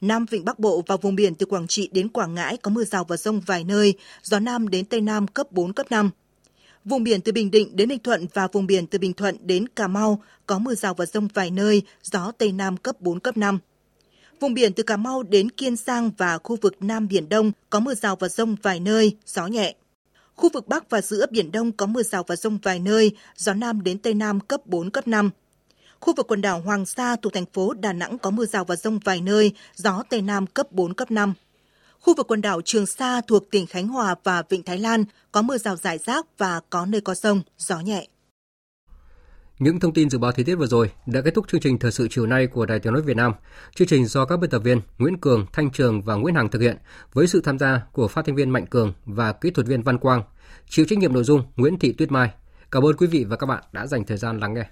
Nam Vịnh Bắc Bộ và vùng biển từ Quảng Trị đến Quảng Ngãi có mưa rào và rông vài nơi, gió Nam đến Tây Nam cấp 4, cấp 5. Vùng biển từ Bình Định đến Ninh Thuận và vùng biển từ Bình Thuận đến Cà Mau có mưa rào và rông vài nơi, gió Tây Nam cấp 4, cấp 5. Vùng biển từ Cà Mau đến Kiên Giang và khu vực Nam Biển Đông có mưa rào và rông vài nơi, gió nhẹ. Khu vực Bắc và giữa Biển Đông có mưa rào và rông vài nơi, gió Nam đến Tây Nam cấp 4, cấp 5. Khu vực quần đảo Hoàng Sa thuộc thành phố Đà Nẵng có mưa rào và rông vài nơi, gió Tây Nam cấp 4, cấp 5. Khu vực quần đảo Trường Sa thuộc tỉnh Khánh Hòa và Vịnh Thái Lan có mưa rào rải rác và có nơi có sông, gió nhẹ. Những thông tin dự báo thời tiết vừa rồi đã kết thúc chương trình thời sự chiều nay của Đài Tiếng nói Việt Nam. Chương trình do các biên tập viên Nguyễn Cường, Thanh Trường và Nguyễn Hằng thực hiện với sự tham gia của phát thanh viên Mạnh Cường và kỹ thuật viên Văn Quang. Chịu trách nhiệm nội dung Nguyễn Thị Tuyết Mai. Cảm ơn quý vị và các bạn đã dành thời gian lắng nghe.